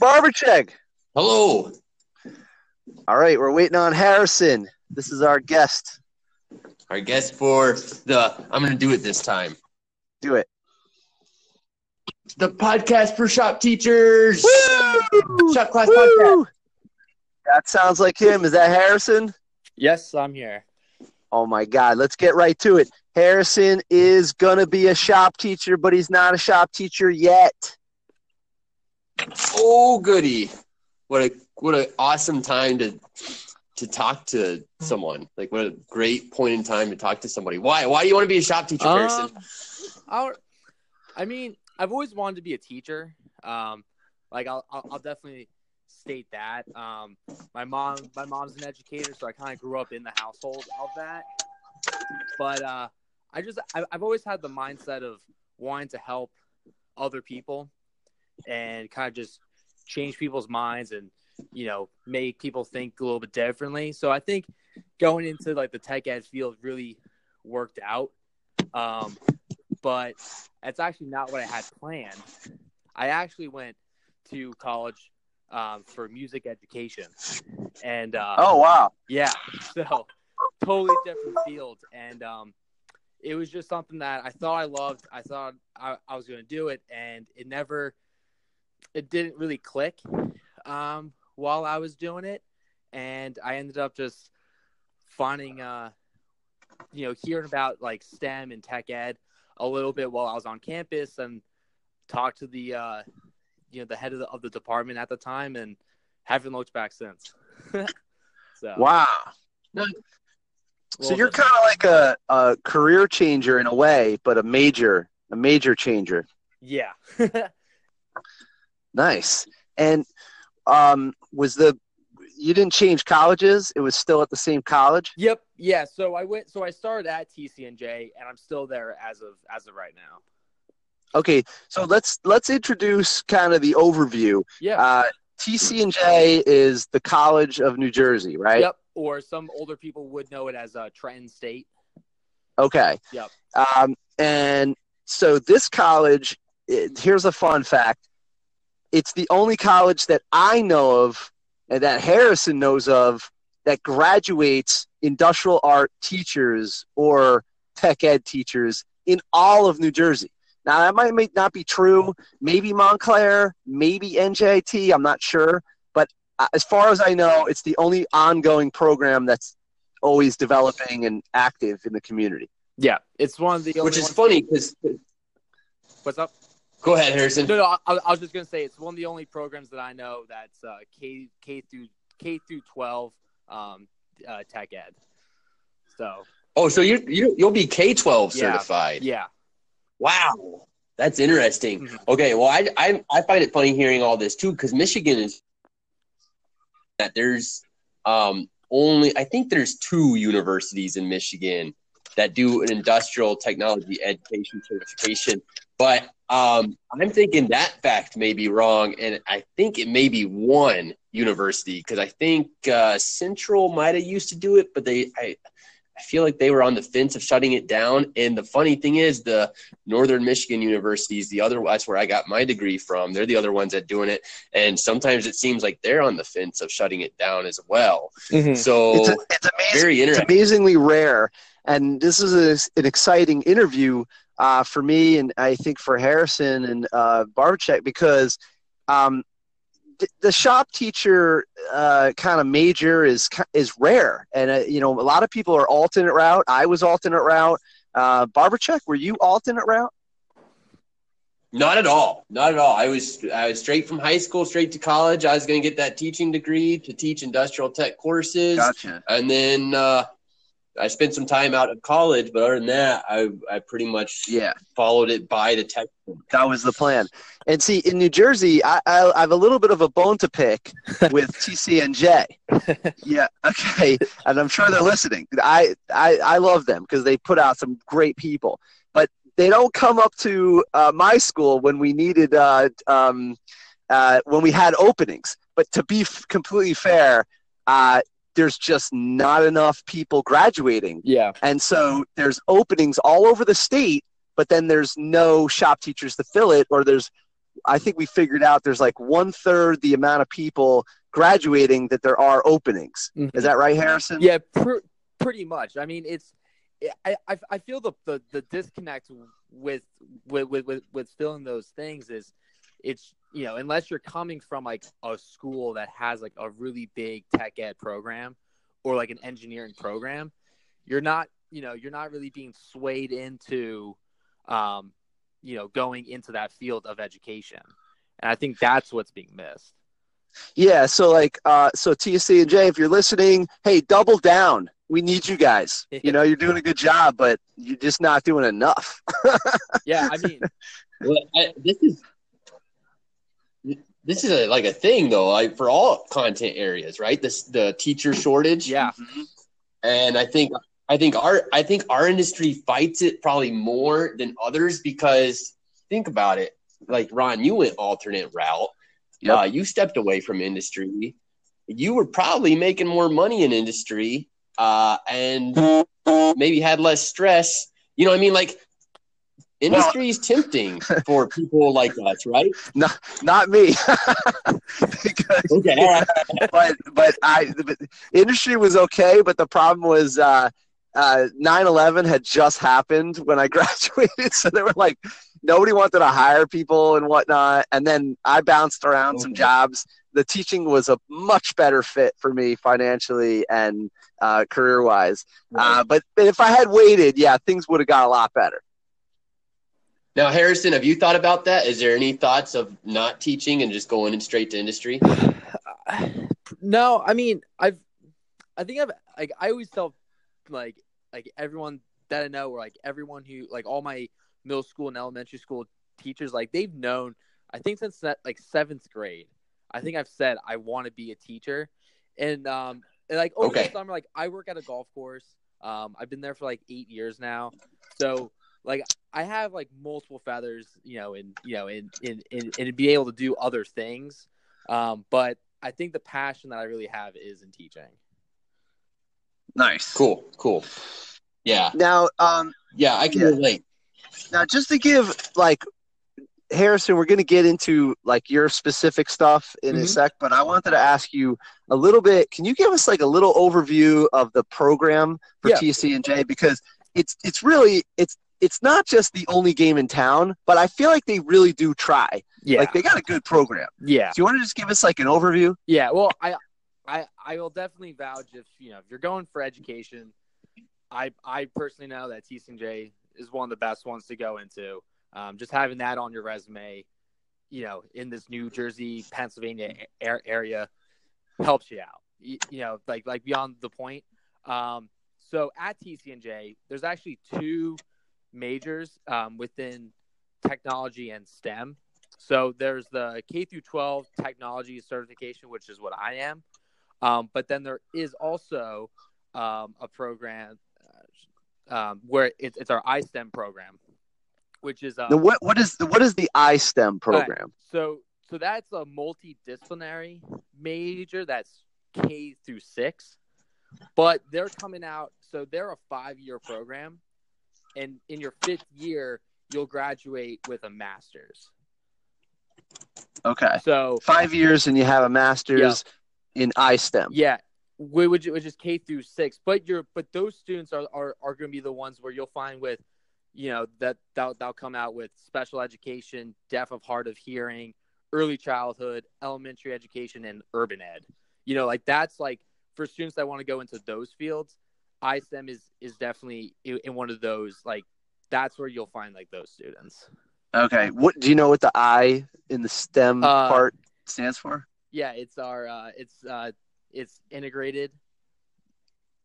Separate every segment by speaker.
Speaker 1: Barbercheck.
Speaker 2: Hello.
Speaker 1: All right, we're waiting on Harrison. This is our guest.
Speaker 2: Our guest for the I'm gonna do it this time.
Speaker 1: Do it.
Speaker 2: The podcast for shop teachers.
Speaker 1: Woo!
Speaker 2: Shop class
Speaker 1: Woo!
Speaker 2: podcast.
Speaker 1: That sounds like him. Is that Harrison?
Speaker 3: Yes, I'm here.
Speaker 1: Oh my God, let's get right to it. Harrison is gonna be a shop teacher, but he's not a shop teacher yet.
Speaker 2: Oh goody. What a what an awesome time to to talk to someone. Like what a great point in time to talk to somebody. Why why do you want to be a shop teacher, Harrison?
Speaker 3: Um, I'll, I mean, I've always wanted to be a teacher. Um, like I'll, I'll, I'll definitely state that. Um, my mom, my mom's an educator, so I kind of grew up in the household of that. But uh, I just, I, I've always had the mindset of wanting to help other people and kind of just change people's minds and you know make people think a little bit differently. So I think going into like the tech ed field really worked out. Um, but that's actually not what I had planned. I actually went to college um, for music education, and uh,
Speaker 1: Oh wow.
Speaker 3: yeah, so totally different field, and um, it was just something that I thought I loved. I thought I, I was going to do it, and it never, it didn't really click um, while I was doing it, and I ended up just finding, uh, you know, hearing about like STEM and tech ed a little bit while I was on campus, and talked to the, uh, you know, the head of the, of the department at the time, and haven't looked back since. so
Speaker 1: Wow. So you're kind of like a, a career changer in a way, but a major a major changer.
Speaker 3: yeah.
Speaker 1: Nice. And um, was the you didn't change colleges? It was still at the same college.
Speaker 3: Yep. Yeah. So I went. So I started at TCNJ, and I'm still there as of as of right now.
Speaker 1: Okay, so let's let's introduce kind of the overview.
Speaker 3: Yeah.
Speaker 1: Uh, TCNJ is the College of New Jersey, right?
Speaker 3: Yep. Or some older people would know it as uh, Trenton State.
Speaker 1: Okay.
Speaker 3: Yep.
Speaker 1: Um, and so this college, it, here's a fun fact: it's the only college that I know of and that Harrison knows of that graduates industrial art teachers or tech ed teachers in all of New Jersey. Now that might may not be true. Maybe Montclair, maybe NJIT. I'm not sure, but uh, as far as I know, it's the only ongoing program that's always developing and active in the community.
Speaker 3: Yeah. It's one of the.
Speaker 2: Which is funny because
Speaker 3: What's up?
Speaker 2: Go ahead, Harrison.
Speaker 3: No, no. I, I was just gonna say it's one of the only programs that I know that's uh, K K through K through twelve um, uh, tech ed. So
Speaker 2: Oh, so you you you'll be K twelve
Speaker 3: Yeah.
Speaker 2: certified.
Speaker 3: yeah.
Speaker 2: Wow, that's interesting.
Speaker 3: Mhm.
Speaker 2: Okay, well, I, I I find it funny hearing all this too because Michigan is that there's um only I think there's two universities in Michigan that do an industrial technology education certification, but um I'm thinking that fact may be wrong, and I think it may be one university because I think uh, Central might have used to do it, but they I. I feel like they were on the fence of shutting it down. And the funny thing is, the Northern Michigan universities, the other that's where I got my degree from. They're the other ones that doing it, and sometimes it seems like they're on the fence of shutting it down as well. So
Speaker 1: It's, a, it's amazing.
Speaker 2: very
Speaker 1: It's
Speaker 2: interesting.
Speaker 1: amazingly rare, and this is a, an exciting interview uh, for me, and I think for Harrison and uh, Barbercheck because um, th- the shop teacher uh, kind of major is is rare, and uh, you know a lot of people are alternate route. I was alternate route. Uh, Barbercheck, were you alternate route?
Speaker 2: Not at all. Not at all. I was I was straight from high school, straight to college. I was going to get that teaching degree to teach industrial tech courses,
Speaker 1: Gotcha.
Speaker 2: and then uh, I spent some time out of college. But other than that, I I pretty much
Speaker 1: Yeah.
Speaker 2: followed it by the tech.
Speaker 1: That was the plan. And see, in New Jersey, I, I, I have a little bit of a bone to pick with TCNJ. yeah, okay, and I'm sure they're listening. I I, I love them because they put out some great people, but they don't come up to uh, my school when we needed uh, um, uh, when we had openings. But to be f- completely fair, uh, there's just not enough people graduating.
Speaker 3: Yeah.
Speaker 1: And so there's openings all over the state, but then there's no shop teachers to fill it, or there's I think we figured out there's like one third the amount of people graduating that there are openings. Mm-hmm. Is that right, Harrison?
Speaker 3: Yeah, pr- pretty much. I mean, it's I, I, I feel the, the, the disconnect with, with with with with filling those things is it's you know unless you're coming from like a school that has like a really big tech ed program or like an engineering program, you're not you know you're not really being swayed into um you know going into that field of education, and I think that's what's being missed.
Speaker 1: Yeah, so like uh so TCNJ, if you're listening, hey, double down. We need you guys. You know, you're doing a good job, but you're just not doing enough.
Speaker 3: yeah, I mean,
Speaker 2: well, I, this is this is a, like a thing though, like for all content areas, right? This the teacher shortage.
Speaker 3: Yeah,
Speaker 2: and I think I think our I think our industry fights it probably more than others because think about it. Like Ron, you went alternate route.
Speaker 1: Yep.
Speaker 2: Uh, you stepped away from industry. You were probably making more money in industry, uh, and maybe had less stress. You know, what I mean, like industry is tempting for people like us, right?
Speaker 1: Not not me. because,
Speaker 2: Okay, right.
Speaker 1: but but I but industry was okay, but the problem was uh uh 9/11 had just happened when I graduated, so they were like nobody wanted to hire people and whatnot. And then I bounced around some jobs. The teaching was a much better fit for me financially and uh, career wise. Uh, but, but if I had waited, yeah, things would have got a lot better.
Speaker 2: Now, Harrison, have you thought about that? Is there any thoughts of not teaching and just going in straight to industry?
Speaker 3: no, I mean, I've, I think I've, like, I always tell, like, like everyone that I know, or like everyone who, like, all my middle school and elementary school teachers, like, they've known, I think since that, like seventh grade, I think I've said I want to be a teacher, and um, and, like over
Speaker 2: Okay.
Speaker 3: the summer, like I work at a golf course. Um, I've been there for like eight years now, so like I have like multiple feathers, you know, and you know, in in in, in being able to do other things. Um, but I think the passion that I really have is in teaching.
Speaker 1: Nice.
Speaker 2: Cool, cool. Yeah,
Speaker 1: Now, um,
Speaker 2: yeah, I can
Speaker 1: Yeah.
Speaker 2: relate.
Speaker 1: now just to give like Harrison, we're going to get into like your specific stuff in a
Speaker 3: Mhm.
Speaker 1: sec, but I wanted to ask you a little bit. Can you give us like a little overview of the program for
Speaker 3: Yeah.
Speaker 1: TCNJ because it's it's really it's it's not just the only game in town, but I feel like they really do try.
Speaker 3: Yeah,
Speaker 1: Like they got a good program.
Speaker 3: yeah,
Speaker 1: Do you want to just give us like an overview?
Speaker 3: yeah. Well, I, I, I will definitely vouch if you know if you're going for education. I, I personally know that TCJ is one of the best ones to go into. Um, just having that on your resume, you know, in this New Jersey, Pennsylvania a- area, helps you out. You, you know, like like beyond the point. Um, so at TCNJ, there's actually two majors um, within technology and STEM. So there's the K through 12 technology certification, which is what I am. Um, but then there is also um, a program uh, um, where it's, it's our iSTEM program, which is uh,
Speaker 1: The what what is the what is the iSTEM program?
Speaker 3: so so that's a multidisciplinary major that's K through six, but they're coming out. So they're a five year program, and in your fifth year, you'll graduate with a master's.
Speaker 1: Okay.
Speaker 3: So
Speaker 1: Five years and you have a master's in iSTEM.
Speaker 3: yeah, whi- which which is K through six, but you're but those students are are, are going to be the ones where you'll find with, you know, that they'll, they'll come out with special education, deaf of hard of hearing, early childhood, elementary education, and urban ed. You know, like that's like for students that want to go into those fields, iSTEM is is definitely in, one of those. Like that's where you'll find like those students.
Speaker 1: Okay. What do you know what the I in the STEM
Speaker 3: Uh,
Speaker 1: part stands for?
Speaker 3: Yeah, it's our uh, it's uh, it's integrated.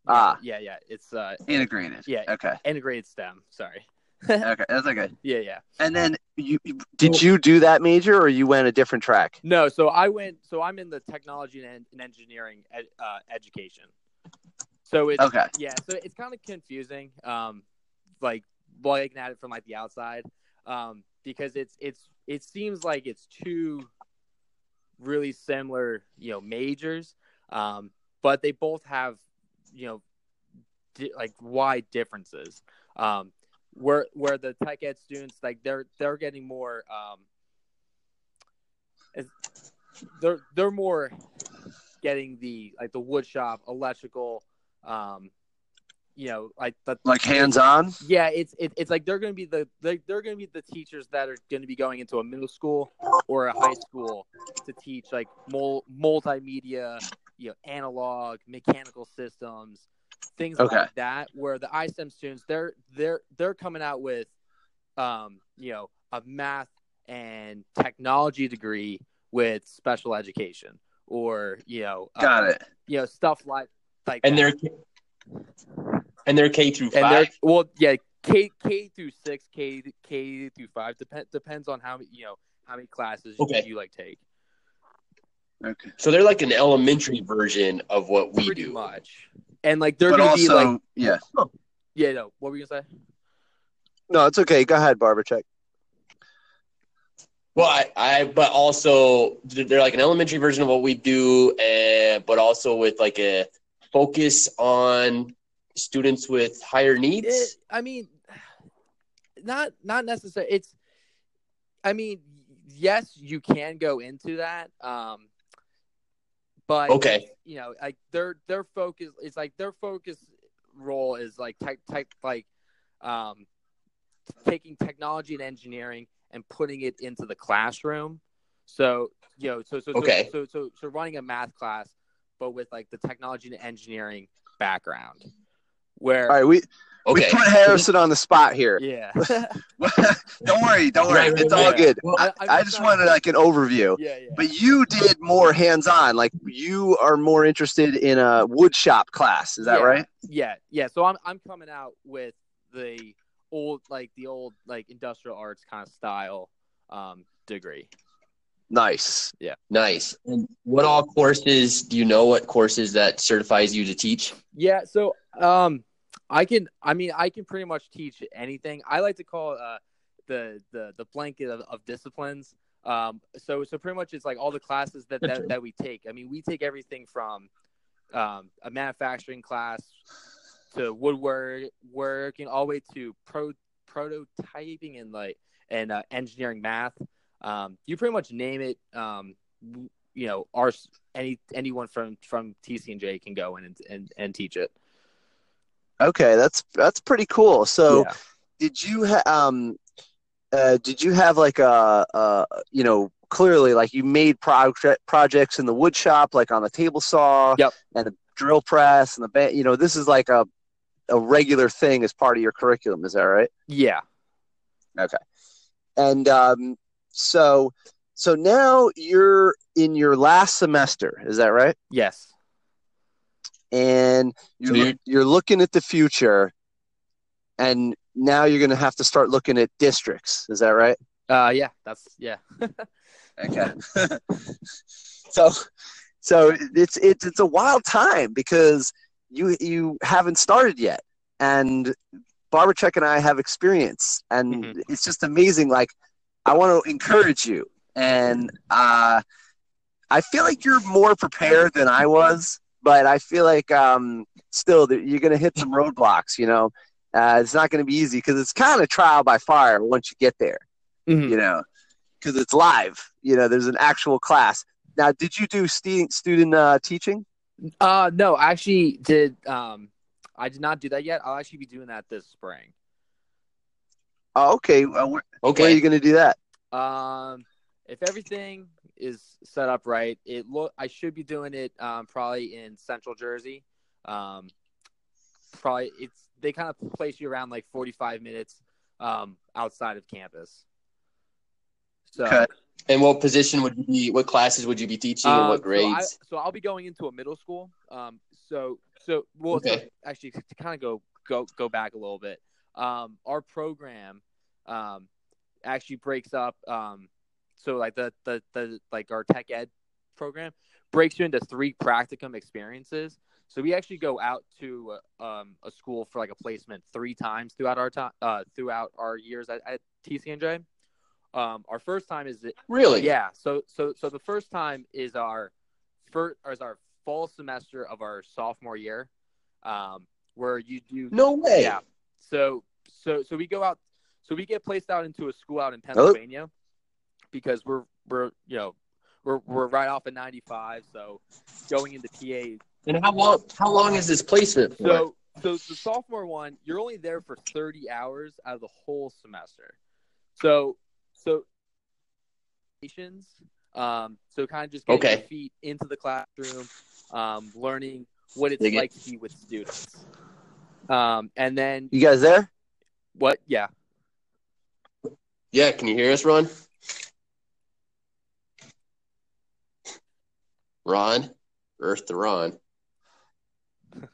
Speaker 1: Ah.
Speaker 3: yeah, yeah, it's uh,
Speaker 1: Integrated.
Speaker 3: yeah.
Speaker 1: Okay.
Speaker 3: integrated STEM. Sorry.
Speaker 1: Okay. That's okay.
Speaker 3: Yeah, yeah.
Speaker 1: And then you did you do that major or you went a different track?
Speaker 3: No, so I went. So I'm in the technology and, and engineering ed, uh, education. So it's
Speaker 1: Okay.
Speaker 3: yeah. So it's kind of confusing. Um, like looking at it from like the outside, um, because it's it's it seems like it's two really similar, you know, majors. Um, but they both have, you know, di- like wide differences. Um, where where the tech ed students like they're they're getting more um they're they're more getting the like the wood shop electrical um you know like
Speaker 1: Like hands on.
Speaker 3: yeah it's it, it's like they're gonna be the they, they're gonna be the teachers that are gonna be going into a middle school or a high school to teach like mul- multimedia you know analog mechanical systems things
Speaker 1: Okay.
Speaker 3: like that where the iSTEM students they're they're they're coming out with um you know a math and technology degree with special education or you know
Speaker 1: Got
Speaker 3: uh,
Speaker 1: it.
Speaker 3: you know stuff like like
Speaker 2: And they're and they're K through
Speaker 3: and they're
Speaker 2: five.
Speaker 3: well yeah K K through six K K through five depend depends on how you know how many classes
Speaker 2: Okay.
Speaker 3: you like take
Speaker 1: Okay.
Speaker 2: So they're like an elementary version of what we
Speaker 3: pretty
Speaker 2: do.
Speaker 3: much and like they're
Speaker 1: But
Speaker 3: gonna
Speaker 1: also,
Speaker 3: be like
Speaker 1: yeah.
Speaker 3: yeah no what were you gonna say
Speaker 1: No, it's okay. Go ahead, Barbercheck.
Speaker 2: Well, I, I but also they're like an elementary version of what we do, and but also with like a focus on students with higher needs.
Speaker 3: It, I mean, not not necessarily. It's, I mean, yes, you can go into that, um, but
Speaker 2: Okay.
Speaker 3: you know, like their their focus is like their focus role is like type type like, um, taking technology and engineering and putting it into the classroom. So you know, so so
Speaker 2: Okay.
Speaker 3: so, so so so running a math class, but with like the technology and engineering background, where
Speaker 1: All right, we
Speaker 2: Okay.
Speaker 1: we put Harrison on the spot here.
Speaker 3: yeah.
Speaker 1: don't worry, don't worry.
Speaker 2: Right, right,
Speaker 1: it's all
Speaker 2: right.
Speaker 1: good.
Speaker 2: Well,
Speaker 1: I,
Speaker 3: I'm
Speaker 1: I
Speaker 3: just
Speaker 1: just
Speaker 3: not-
Speaker 1: wanted like an overview.
Speaker 3: Yeah, yeah.
Speaker 1: But you did more hands-on. Like you are more interested in a wood shop class. Is that
Speaker 3: Yeah.
Speaker 1: right?
Speaker 3: Yeah, yeah. So I'm I'm coming out with the old like the old like industrial arts kind of style um degree.
Speaker 1: Nice. Yeah.
Speaker 2: Nice. And what all courses do you know? What courses that certifies you to teach?
Speaker 3: Yeah, so um I can I mean I can pretty much teach anything. I like to call uh the the the blanket of, of disciplines. Um so so pretty much it's like all the classes that, that that we take. I mean, we take everything from um a manufacturing class to woodwork working all the way to pro prototyping and like and uh, engineering math. Um you pretty much name it um you know our any anyone from from TCNJ can go in and and, and teach it.
Speaker 1: Okay, that's that's pretty cool. So,
Speaker 3: Yeah.
Speaker 1: did you ha- um uh did you have like a uh you know clearly like you made project projects in the wood shop like on the table saw
Speaker 3: Yep.
Speaker 1: and the drill press and the ba- you know this is like a a regular thing as part of your curriculum is that right
Speaker 3: Yeah.
Speaker 1: Okay and um so so now you're in your last semester is that right
Speaker 3: Yes.
Speaker 1: and you're,
Speaker 2: you're-
Speaker 1: you're looking at the future and now you're going to have to start looking at districts is that right
Speaker 3: Uh yeah, that's yeah.
Speaker 1: okay so so it's it's it's a wild time because you you haven't started yet and Barbercheck and I have experience and
Speaker 3: Mhm.
Speaker 1: it's just amazing like I want to encourage you and uh I feel like you're more prepared than I was but I feel like um still you're going to hit some roadblocks you know uh, it's not going to be easy because it's kind of trial by fire once you get there
Speaker 3: Mhm.
Speaker 1: you know, because it's live. You know, there's an actual class. Now, did you do student student uh, teaching?
Speaker 3: Uh no, I actually did um I did not do that yet. I'll actually be doing that this spring.
Speaker 1: Oh, okay. Uh, where, where are you going to do that?
Speaker 3: Um if everything is set up right, it look I should be doing it um probably in central Jersey. Um probably it's they kind of place you around like 45 minutes um outside of campus. So
Speaker 1: Okay.
Speaker 2: And what position would you be? What classes would you be teaching? and
Speaker 3: Um,
Speaker 2: what
Speaker 3: So,
Speaker 2: grades?
Speaker 3: I, so I'll be going into a middle school. Um, so so well, so actually to kind of go go go back a little bit. Um, our program um actually breaks up. Um, so like the the the like our tech ed program breaks you into three practicum experiences. So we actually go out to uh, um, a school for like a placement three times throughout our time uh, throughout our years at, at TCNJ. Um, our first time is
Speaker 2: really?
Speaker 3: yeah. So so so the first time is our first is our fall semester of our sophomore year, um, where you do
Speaker 2: No way.
Speaker 3: yeah. So so so we go out. So we get placed out into a school out in Pennsylvania because we're we're you know we're we're right off of 95, so going into PA.
Speaker 2: And how long? How long is this placement for?
Speaker 3: So so the sophomore one, you're only there for 30 hours out of the whole semester. So so um, so kind of just getting
Speaker 2: Okay.
Speaker 3: your feet into the classroom, um, learning what it's like to be with students. Um, and then
Speaker 1: You guys there?
Speaker 3: what? Yeah.
Speaker 2: yeah, can you hear us, Ron? Ron, Earth to Ron.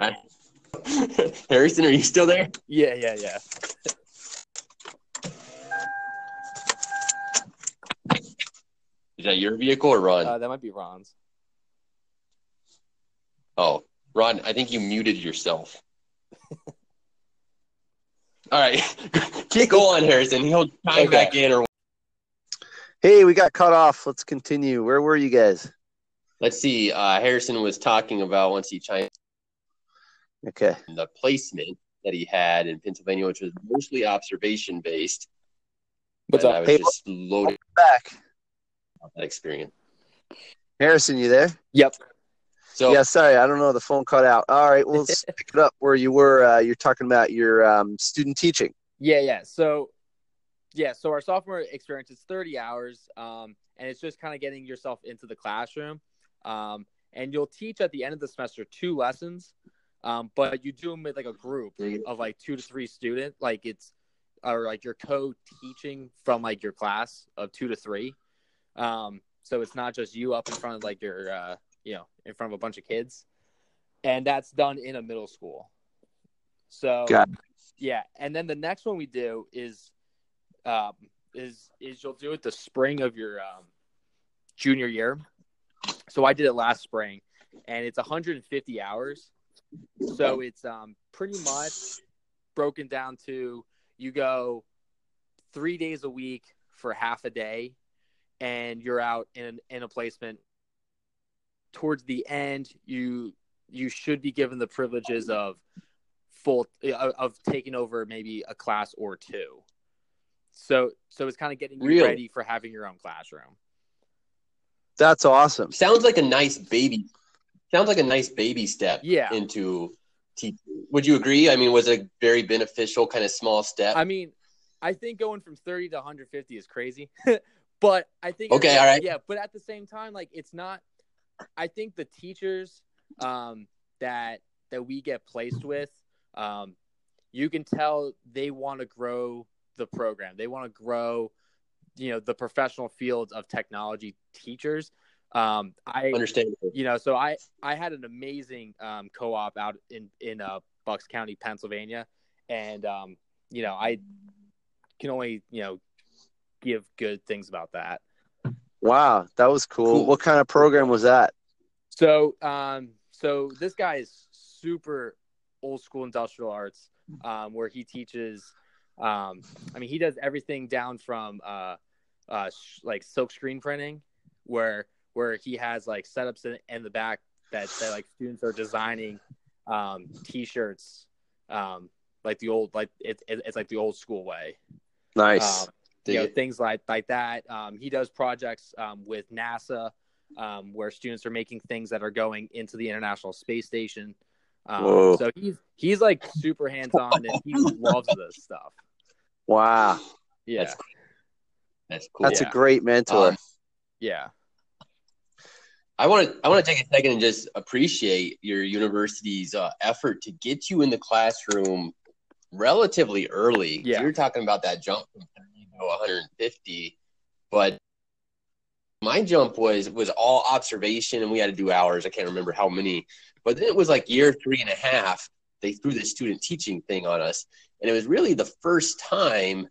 Speaker 2: Hi. Harrison, are you still there?
Speaker 3: Yeah, yeah, yeah.
Speaker 2: Is that your vehicle or Ron?
Speaker 3: Uh, that might be Ron's.
Speaker 2: Oh, Ron, I think you muted yourself. All right, keep going, Harrison. He'll chime
Speaker 3: Okay.
Speaker 2: back in, or
Speaker 1: Hey, we got cut off. Let's continue. Where were you guys?
Speaker 2: let's see. Uh, Harrison was talking about once he chimed
Speaker 1: Okay.
Speaker 2: the placement that he had in Pennsylvania, which was mostly observation based.
Speaker 3: What's
Speaker 2: And
Speaker 3: up?
Speaker 2: I was
Speaker 1: Hey,
Speaker 2: just loaded
Speaker 1: Back.
Speaker 2: that experience.
Speaker 1: Harrison, you there?
Speaker 3: Yep.
Speaker 2: So
Speaker 1: Yeah, sorry, I don't know. The phone cut out. All right, we'll pick it up where you were. Uh, you're talking about your um, student teaching.
Speaker 3: Yeah, yeah. So, yeah, so our sophomore experience is 30 hours, um, and it's just kind of getting yourself into the classroom. Um, and you'll teach at the end of the semester two lessons, um, but you do them with like a group of like two to three students. Like it's, or like you're co-teaching from like your class of two to three. Um, so it's not just you up in front of like your, uh, you know, in front of a bunch of kids, and that's done in a middle school. So yeah, and then the next one we do is, um, is is you'll do it the spring of your um, junior year. So I did it last spring, and it's 150 hours. So it's um pretty much broken down to you go three days a week for half a day, and you're out in in a placement. Towards the end, you you should be given the privileges of full of of taking over maybe a class or two. So so it's kind of getting you
Speaker 2: Really?
Speaker 3: ready for having your own classroom.
Speaker 1: That's awesome.
Speaker 2: sounds like a nice baby. Sounds like a nice baby step
Speaker 3: Yeah.
Speaker 2: into teaching. Would you agree? I mean, was it a very beneficial kind of small step?
Speaker 3: I mean, I think going from 30 to 150 is crazy. but I think
Speaker 2: Okay, all right.
Speaker 3: Yeah, but at the same time like it's not I think the teachers um that that we get placed with um you can tell they want to grow the program. They want to grow you know the professional fields of technology teachers. Um I
Speaker 2: understand.
Speaker 3: you know so i i had an amazing um, co-op out in in uh, bucks county pennsylvania and um, you know i can only you know give good things about that
Speaker 1: Wow, that was cool.
Speaker 2: Cool.
Speaker 1: What kind of program was that?
Speaker 3: so um so this guy is super old school industrial arts um where he teaches um i mean he does everything down from uh uh sh- like silk screen printing where where he has like setups in, in the back that, that like students are designing um t-shirts um like the old like it, it, it's like the old school way
Speaker 1: Nice.
Speaker 3: um, you know
Speaker 2: it.
Speaker 3: things like like that um, he does projects um, with nasa um, where students are making things that are going into the international space station um, so he's he's like super hands-on and he loves this stuff
Speaker 1: wow,
Speaker 3: yeah
Speaker 2: That's That's cool.
Speaker 1: that's
Speaker 3: Yeah.
Speaker 1: a great mentor.
Speaker 2: Um,
Speaker 3: yeah
Speaker 2: I want to I want to take a second and just appreciate your university's uh, effort to get you in the classroom relatively early.
Speaker 3: Yeah.
Speaker 2: You're talking about that jump from 30 150, but my jump was was all observation, and we had to do hours. I can't remember how many, but then it was like year three and a half. They threw the student teaching thing on us, and it was really the first time.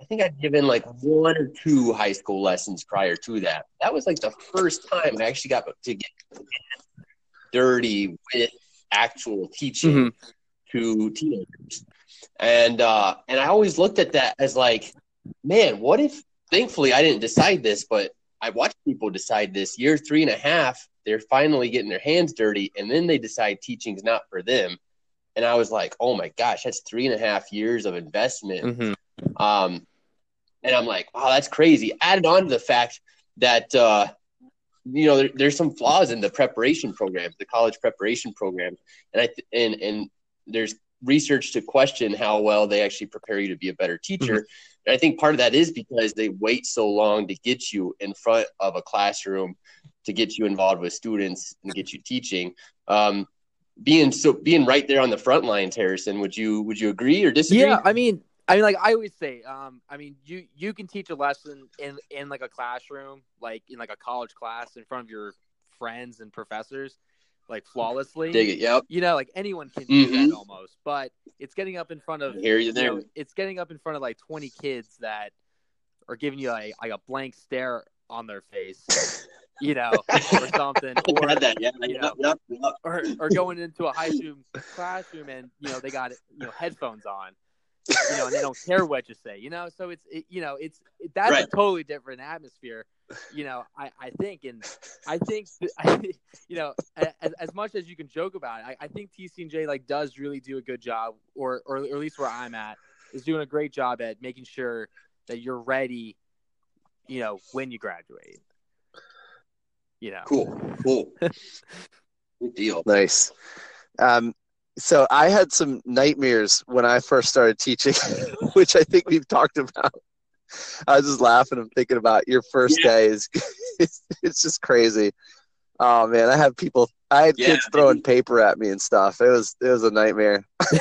Speaker 2: I think I'd given like one or two high school lessons prior to that. That was like the first time I actually got to get dirty with actual teaching
Speaker 3: Mhm.
Speaker 2: to teenagers. And uh, and I always looked at that as like, man, what if? Thankfully, I didn't decide this, but I watched people decide this. Year three and a half, they're finally getting their hands dirty, and then they decide teaching's not for them. And I was like, oh my gosh, that's three and a half years of investment
Speaker 3: Mhm.
Speaker 2: um, and I'm like, wow, that's crazy. Added on to the fact that uh, you know there, there's some flaws in the preparation programs, the college preparation programs, and I th- and and there's research to question how well they actually prepare you to be a better teacher. Mm-hmm. And I think part of that is because they wait so long to get you in front of a classroom, to get you involved with students and get you teaching. Um, being so being right there on the front lines, Harrison, would you would you agree or disagree?
Speaker 3: Yeah, I mean, I mean, like I always say, um, I mean, you you can teach a lesson in in like a classroom, like in like a college class, in front of your friends and professors, like flawlessly.
Speaker 2: Dig it, yep.
Speaker 3: You know, like anyone can do mm-hmm. that almost, but it's getting up in front of
Speaker 2: here you there.
Speaker 3: Know, it's getting up in front of like twenty kids that are giving you like, like a blank stare on their face. you know, or something, or
Speaker 2: that, yeah.
Speaker 3: you know, yep, yep. or or going into a high school classroom and you know they got you know headphones on, you know, and they don't care what you say, you know. So it's it, you know it's it, that's right. a totally different atmosphere, you know. I I think and I think I, you know as, as much as you can joke about it, I, I think TCNJ like does really do a good job, or, or or at least where I'm at is doing a great job at making sure that you're ready, you know, when you graduate. You know.
Speaker 2: Cool. Cool. Good deal.
Speaker 1: Nice. Um, so I had some nightmares when I first started teaching, which I think we've talked about. I was just laughing and thinking about your first yeah. day is it's, it's, just crazy. Oh man, I have people I had yeah, kids throwing paper at me and stuff. It was it was a nightmare.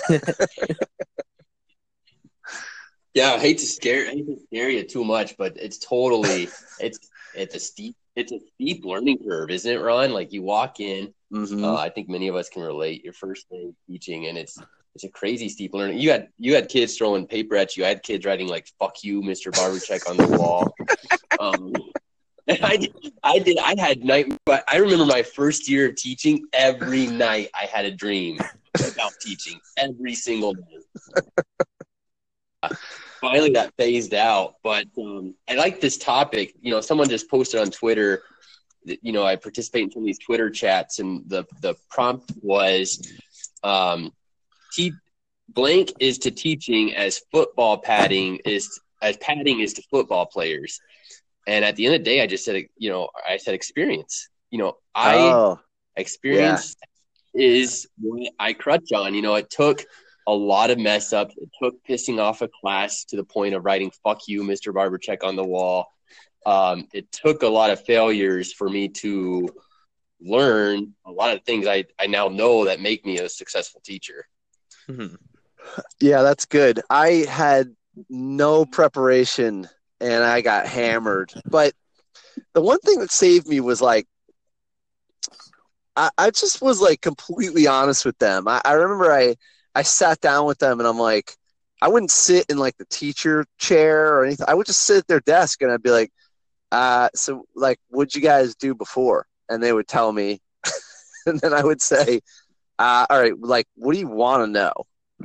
Speaker 2: yeah, I hate to scare I hate to scare you too much, but it's totally it's it's a steep it's a steep learning curve, isn't it, Ron? Like you walk in, mm-hmm. uh, I think many of us can relate. Your first day teaching, and it's it's a crazy steep learning. You had you had kids throwing paper at you. I had kids writing like "fuck you, Mister Barbercheck" on the wall. um, and I did, I did. I had night, but I remember my first year of teaching. Every night, I had a dream about teaching. Every single night finally that phased out. But um, I like this topic. You know, someone just posted on Twitter. That, you know, I participate in some of these Twitter chats, and the the prompt was, um, te- blank is to teaching as football padding is as padding is to football players. And at the end of the day, I just said, you know, I said experience. You know, I oh, experience yeah. is what I crutch on. You know, it took a lot of mess ups. It took pissing off a class to the point of writing "fuck you, Mr. Barbercheck" on the wall. Um, it took a lot of failures for me to learn a lot of things I, I now know that make me a successful teacher.
Speaker 1: Mm-hmm. Yeah, that's good. I had no preparation and I got hammered. But the one thing that saved me was like I, I just was like completely honest with them. I, I remember I I sat down with them and I'm like, I wouldn't sit in like the teacher chair or anything. I would just sit at their desk and I'd be like, uh, so like, what'd you guys do before? And they would tell me, and then I would say, uh, all right, like, what do you want to know?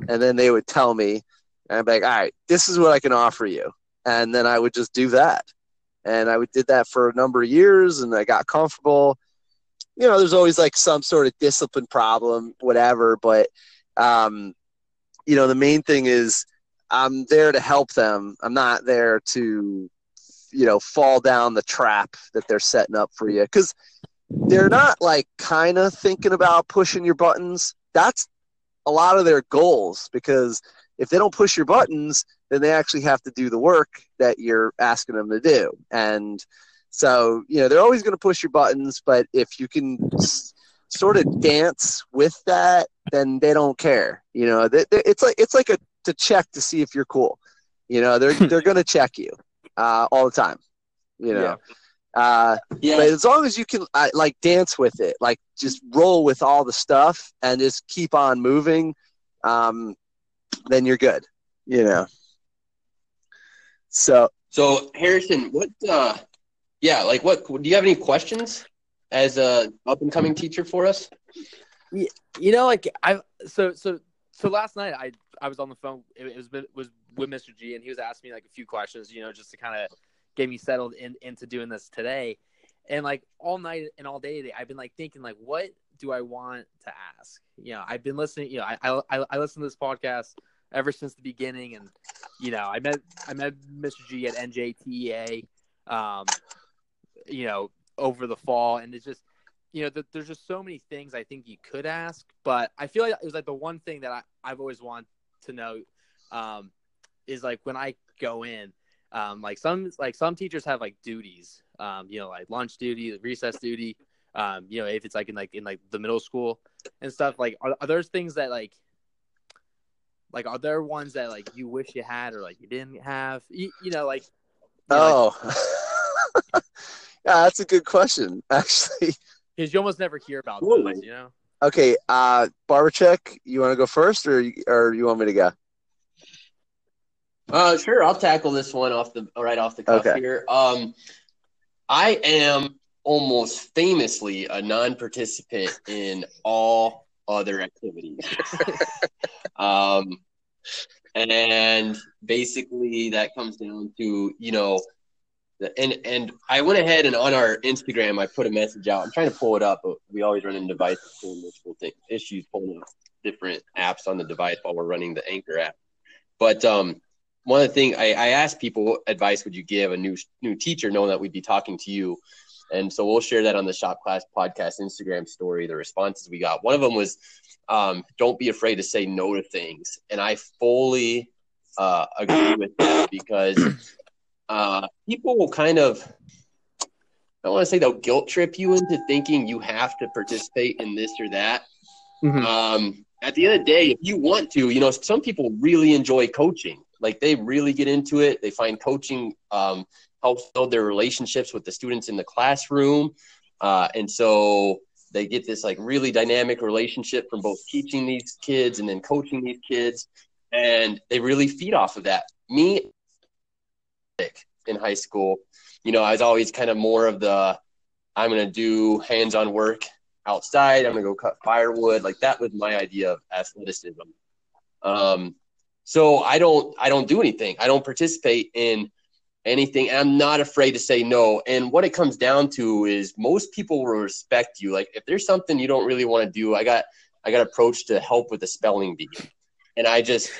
Speaker 1: And then they would tell me, and I'd be like, all right, this is what I can offer you. And then I would just do that. And I would did that for a number of years and I got comfortable. You know, there's always like some sort of discipline problem, whatever, but um, you know, the main thing is I'm there to help them. I'm not there to, you know, fall down the trap that they're setting up for you because they're not like kind of thinking about pushing your buttons. That's a lot of their goals because if they don't push your buttons, then they actually have to do the work that you're asking them to do. And so, you know, they're always going to push your buttons, but if you can sort of dance with that, then they don't care. You know, they, they, it's like it's like a to check to see if you're cool. You know, they're they're gonna check you uh, all the time. You know. Yeah. Uh, yeah. But as long as you can uh, like dance with it, like just roll with all the stuff and just keep on moving, um, then you're good. You know. So.
Speaker 2: So Harrison, what? uh Yeah, like what? Do you have any questions? as a up and coming teacher for us?
Speaker 3: You know, like I so so so last night I I was on the phone. It was was with Mr. G, and he was asking me like a few questions, you know, just to kind of get me settled in, into doing this today. And like all night and all day today, I've been like thinking like, what do I want to ask? You know, I've been listening. You know, I I, I listen to this podcast ever since the beginning. And you know, I met I met Mr. G at NJTEA, um, you know, over the fall, and it's just you know, the, there's just so many things I think you could ask, but I feel like it was like the one thing that I, I've always wanted to know um, is like when I go in, um, like some like some teachers have like duties, um, you know, like lunch duty, recess duty, um, you know, if it's like in like in like the middle school and stuff. Like, are, are there things that like like are there ones that like you wish you had or like you didn't have? You, you know, like you know,
Speaker 1: oh, yeah, that's a good question, actually.
Speaker 3: Because you almost never hear about
Speaker 2: Ooh.
Speaker 3: those, you know.
Speaker 1: Okay, uh, Barbercheck, you want to go first, or or you want me to go?
Speaker 2: Uh, sure, I'll tackle this one off the right off the cuff
Speaker 1: Okay.
Speaker 2: here. Um, I am almost famously a non-participant in all other activities. um, and basically that comes down to you know, the, and and I went ahead and on our Instagram I put a message out. I'm trying to pull it up, but we always run into device multiple thing, issues pulling up different apps on the device while we're running the Anchor app. But um, one of the things I, I asked people, what advice would you give a new new teacher, knowing that we'd be talking to you? And so we'll share that on the Shop Class Podcast Instagram story. The responses we got. One of them was, um, "Don't be afraid to say no to things," and I fully uh, agree with that because uh, people will kind of. I don't want to say they'll guilt trip you into thinking you have to participate in this or that.
Speaker 3: Mhm.
Speaker 2: Um, at the end of the day, if you want to, you know, some people really enjoy coaching. Like they really get into it. They find coaching um, helps build their relationships with the students in the classroom, uh, and so they get this like really dynamic relationship from both teaching these kids and then coaching these kids, and they really feed off of that. Me, in high school, you know, I was always kind of more of the I'm going to do hands-on work outside. I'm gonna go cut firewood. Like that was my idea of athleticism. Um, so I don't I don't do anything. I don't participate in anything. I'm not afraid to say no. And what it comes down to is most people will respect you. Like if there's something you don't really want to do, I got I got approached to help with a spelling bee, and I just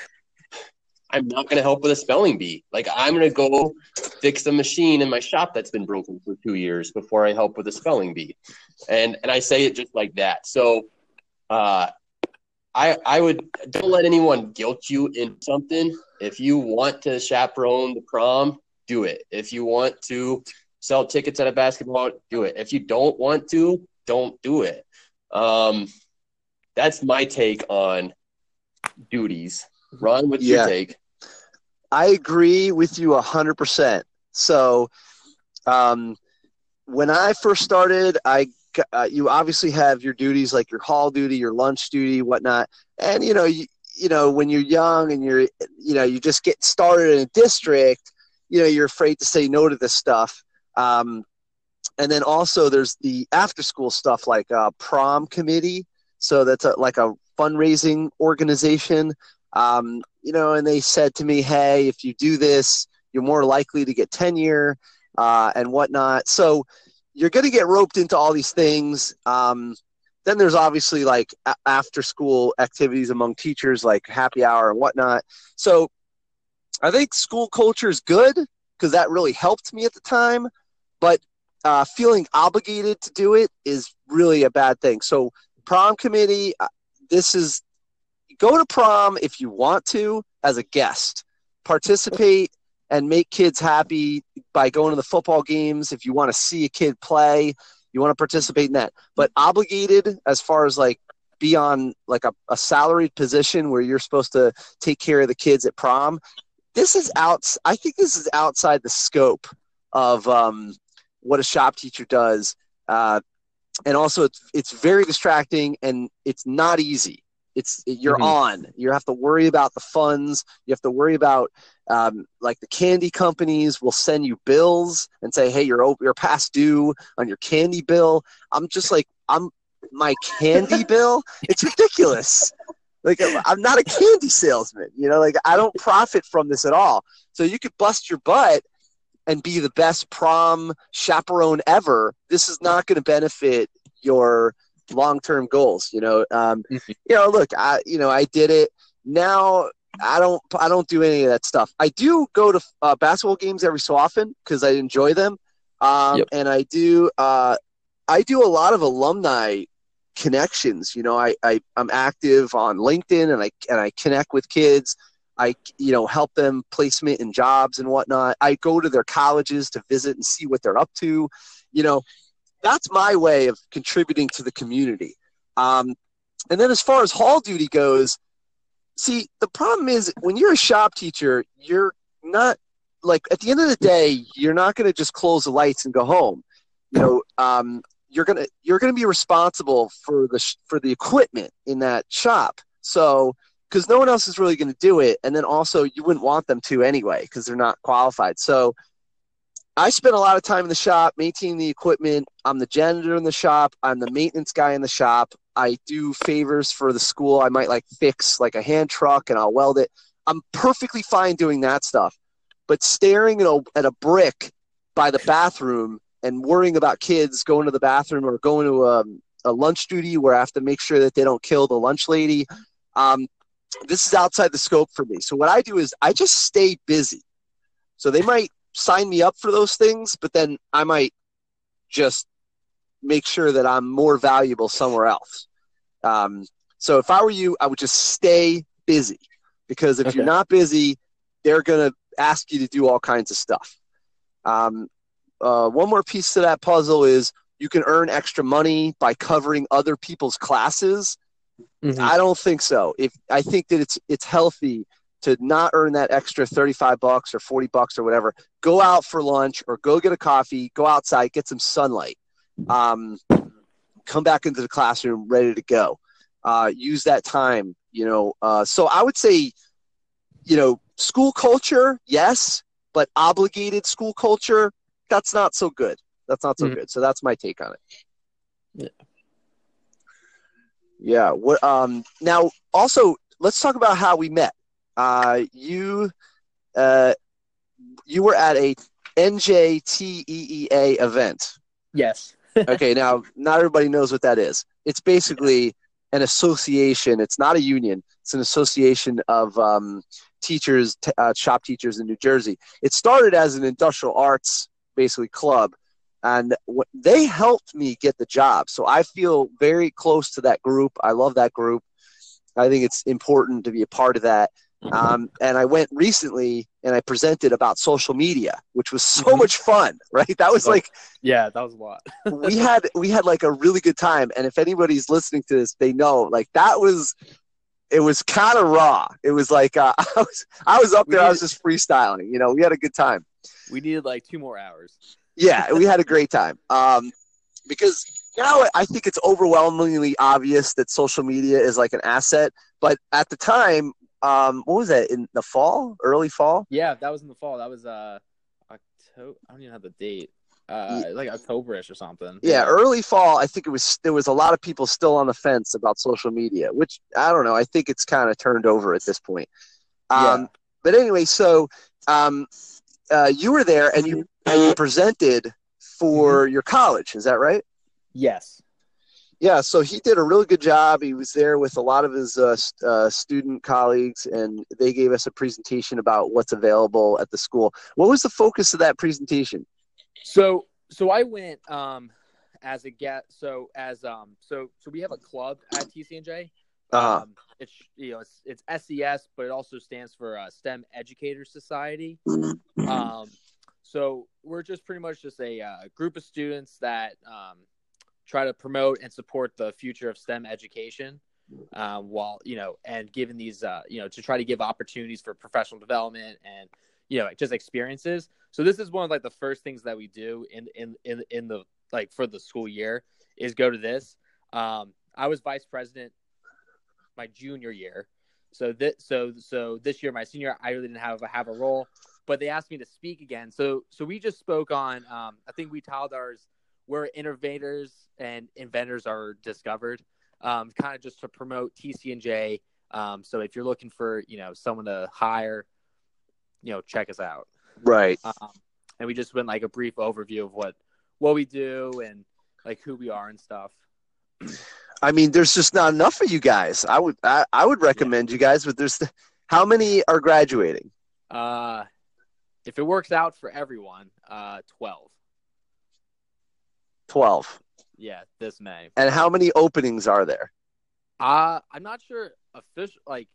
Speaker 2: I'm not going to help with a spelling bee. Like I'm going to go fix a machine in my shop that's been broken for two years before I help with a spelling bee. And and I say it just like that. So uh, I I would don't let anyone guilt you in something. If you want to chaperone the prom, do it. If you want to sell tickets at a basketball, do it. If you don't want to, don't do it. Um, that's my take on duties. Ron, what's
Speaker 1: Yeah.
Speaker 2: your take?
Speaker 1: I agree with you hundred percent. So, um, when I first started, I uh, you obviously have your duties like your hall duty, your lunch duty, whatnot, and you know you you know when you're young and you're you know you just get started in a district, you know you're afraid to say no to this stuff. Um, and then also there's the after school stuff like uh, prom committee. So that's a, like a fundraising organization um, you know, and they said to me, "Hey, if you do this, you're more likely to get tenure uh, and whatnot." So you're going to get roped into all these things. Um, then there's obviously like a- after school activities among teachers, like happy hour and whatnot. So I think school culture is good because that really helped me at the time, but uh, feeling obligated to do it is really a bad thing. So prom committee, uh, this is go to prom if you want to as a guest. Participate and make kids happy by going to the football games. If you want to see a kid play you want to participate in that. But obligated as far as like be on like a, a salaried position where you're supposed to take care of the kids at prom this is out i think this is outside the scope of um, what a shop teacher does. Uh, and also it's, it's very distracting and it's not easy it's you're
Speaker 3: Mhm.
Speaker 1: on. You have to worry about the funds. You have to worry about um, like the candy companies will send you bills and say hey you're you're past due on your candy bill. I'm just like i'm my candy bill? It's ridiculous. Like i'm not a candy salesman you know like i don't profit from this at all. So you could bust your butt and be the best prom chaperone ever. This is not going to benefit your long-term goals you know um, you know look i you know i did it now I don't I don't do any of that stuff. I do go to uh, basketball games every so often because I enjoy them, um,
Speaker 3: Yep.
Speaker 1: and I do uh, I do a lot of alumni connections. You know, I, I I'm active on LinkedIn and I and I connect with kids. I you know help them placement in jobs and whatnot. I go to their colleges to visit and see what they're up to. You know, that's my way of contributing to the community. Um, and then as far as hall duty goes, see the problem is when you're a shop teacher, you're not like at the end of the day, you're not going to just close the lights and go home. You know, um, you're gonna you're gonna be responsible for the sh- for the equipment in that shop. So because no one else is really going to do it, and then also you wouldn't want them to anyway because they're not qualified. So I spend a lot of time in the shop maintaining the equipment. I'm the janitor in the shop. I'm the maintenance guy in the shop. I do favors for the school. I might like fix like a hand truck and I'll weld it. I'm perfectly fine doing that stuff. But staring at a, at a brick by the bathroom and worrying about kids going to the bathroom or going to a, a lunch duty where I have to make sure that they don't kill the lunch lady, um, this is outside the scope for me. So what I do is I just stay busy. So they might sign me up for those things, but then I might just make sure that I'm more valuable somewhere else. Um, so if I were you, I would just stay busy because if you're not busy, they're going to ask you to do all kinds of stuff. Um, uh, one more piece to that puzzle is you can earn extra money by covering other people's classes.
Speaker 3: Mhm.
Speaker 1: I don't think so. If I think that it's it's healthy to not earn that extra 35 bucks or 40 bucks or whatever. Go out for lunch or go get a coffee, go outside, get some sunlight. Um, come back into the classroom ready to go. Uh, use that time, you know. Uh, so I would say, you know, school culture, yes, but obligated school culture, that's not so good. That's not so
Speaker 3: Mhm.
Speaker 1: good. So that's my take on it.
Speaker 3: Yeah.
Speaker 1: Yeah. What? Um. Now, also, let's talk about how we met. Uh, you, uh, you were at a NJTEEA event.
Speaker 3: Yes.
Speaker 1: Okay. now, not everybody knows what that is. It's basically an association. It's not a union. It's an association of um, teachers, t- uh, shop teachers in New Jersey. It started as an industrial arts, basically club, and wh- they helped me get the job. So I feel very close to that group. I love that group. I think it's important to be a part of that. Um, and I went recently and I presented about social media, which was so
Speaker 3: Mhm.
Speaker 1: much fun, right? That was like
Speaker 3: Yeah, that was a lot.
Speaker 1: we had we had like a really good time and if anybody's listening to this they know like that was it was kind of raw it was like uh, i was i was up there i was just freestyling you know we had a good time
Speaker 3: We needed like two more hours.
Speaker 1: yeah we had a great time um because now i think it's overwhelmingly obvious that social media is like an asset but at the time um what was that in the fall early fall
Speaker 3: Yeah, that was in the fall. That was uh October. I don't even have the date. Uh, like Octoberish or something.
Speaker 1: yeah early fall i think it was there was a lot of people still on the fence about social media which i don't know i think it's kind of turned over at this point um,
Speaker 3: Yeah.
Speaker 1: but anyway so um, uh, you were there and you, and you presented for your college is that right
Speaker 3: Yes.
Speaker 1: Yeah so he did a really good job he was there with a lot of his uh, st- uh, student colleagues and they gave us a presentation about what's available at the school what was the focus of that presentation
Speaker 3: So so I went um as a guest. so as um so so we have a club at TCNJ.
Speaker 1: Uh-huh.
Speaker 3: Um, it's you know it's it's SES, but it also stands for uh, STEM Educators Society. Um, so we're just pretty much just a uh, group of students that um, try to promote and support the future of STEM education. Um, while you know, and given these, uh, you know, to try to give opportunities for professional development and you know, just experiences. So this is one of like the first things that we do in in in in the like for the school year is go to this. Um, I was vice president my junior year. So this so so this year, my senior, I really didn't have have a role, but they asked me to speak again. So so we just spoke on. Um, I think we titled ours "Where Innovators and Inventors Are Discovered," um, kind of just to promote TCNJ. Um, so if you're looking for you know someone to hire, you know, check us out.
Speaker 1: right
Speaker 3: Um, and we just went like a brief overview of what what we do and like who we are and stuff.
Speaker 1: I mean, there's just not enough of you guys. I would I, I would recommend you guys, but there's How many are graduating?
Speaker 3: Uh, if it works out for everyone, uh, twelve.
Speaker 1: Twelve.
Speaker 3: Yeah, this May.
Speaker 1: And how many openings are there?
Speaker 3: Uh, I'm not sure official like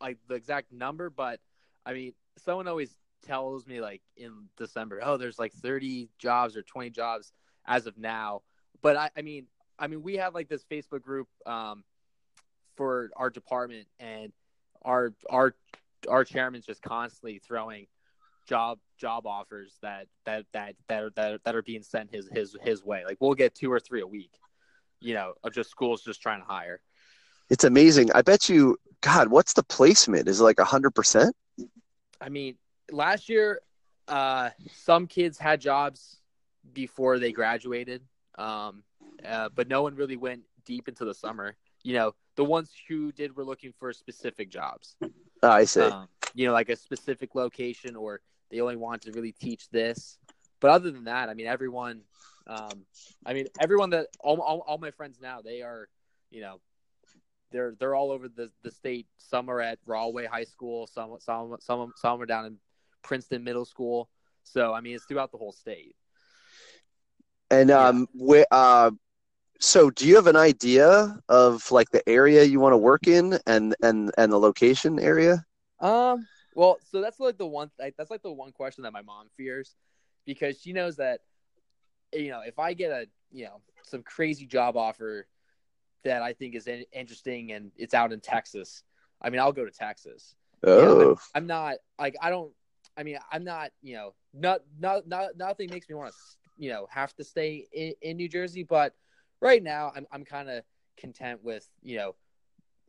Speaker 3: like the exact number, but I mean, someone always tells me like in December, oh, there's like 30 jobs or 20 jobs as of now. But I, I mean, I mean, we have like this Facebook group um, for our department, and our our our chairman's just constantly throwing job job offers that that that that are, that, are, that are being sent his his his way. Like we'll get two or three a week, you know, of just schools just trying to hire.
Speaker 1: It's amazing. I bet you, God, what's the placement? Is it like hundred percent?
Speaker 3: I mean, last year, uh, some kids had jobs before they graduated, um, uh, but no one really went deep into the summer. You know, the ones who did were looking for specific jobs.
Speaker 1: Oh, I see.
Speaker 3: Um, you know, like a specific location, or they only want to really teach this. But other than that, I mean, everyone, um, I mean, everyone that all, all, all my friends now, they are, you know, they're they're all over the, the state. Some are at Rahway High School. Some some some some are down in Princeton Middle School. So I mean, it's throughout the whole state.
Speaker 1: And um, where uh, so do you have an idea of like the area you want to work in and and and the location area?
Speaker 3: Um. Well, so that's like the one. That's like the one question that my mom fears, because she knows that, you know, if I get a you know some crazy job offer that I think is interesting and it's out in Texas, I mean, I'll go to Texas.
Speaker 1: Oh,
Speaker 3: You know, I'm, I'm not like I don't. I mean, I'm not. You know, not not not nothing makes me want to. You know, have to stay in, in New Jersey, but right now I'm I'm kind of content with you know,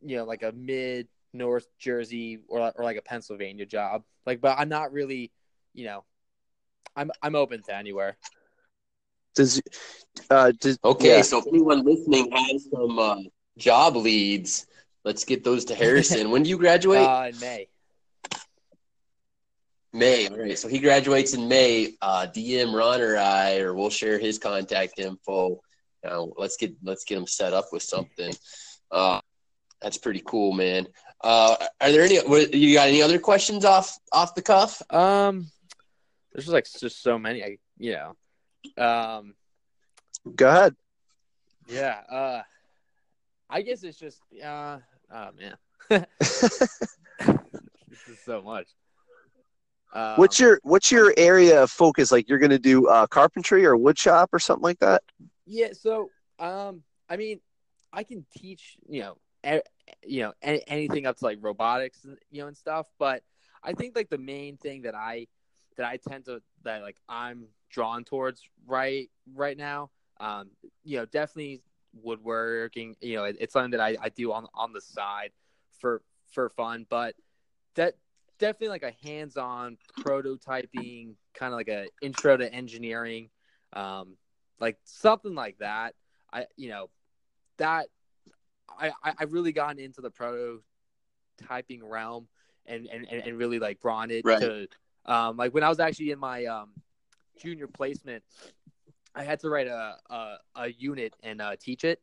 Speaker 3: you know, like a mid North Jersey or or like a Pennsylvania job. Like, but I'm not really. You know, I'm I'm open to anywhere.
Speaker 1: does uh does
Speaker 2: Okay,
Speaker 1: yeah.
Speaker 2: so if anyone listening has some uh, job leads, let's get those to Harrison. when do you graduate?
Speaker 3: Uh, in May.
Speaker 2: May. All right. So he graduates in May. Uh, DM Ron or I, or we'll share his contact info. Uh, let's get let's get him set up with something. Uh, that's pretty cool, man. Uh, are there any? You got any other questions off off the cuff?
Speaker 3: Um, there's just like just so many. I you know, um,
Speaker 1: Go ahead.
Speaker 3: yeah. Uh, I guess it's just uh, oh man, this is so much. Um,
Speaker 1: what's your what's your area of focus? Like you're gonna do uh, carpentry or wood shop or something like that?
Speaker 3: Yeah, so um, I mean, I can teach you know, you know, anything up to like robotics, you know, and stuff. But I think like the main thing that I that I tend to that like I'm drawn towards right right now, um, you know, definitely woodworking. You know, it, it's something that I, I do on on the side for for fun, but that definitely like a hands-on prototyping kind of like a intro to engineering um like something like that i you know that i i really gotten into the prototyping realm and and and and really like brought it
Speaker 2: Right.
Speaker 3: to um like when i was actually in my um junior placement i had to write a a, a unit and uh, teach it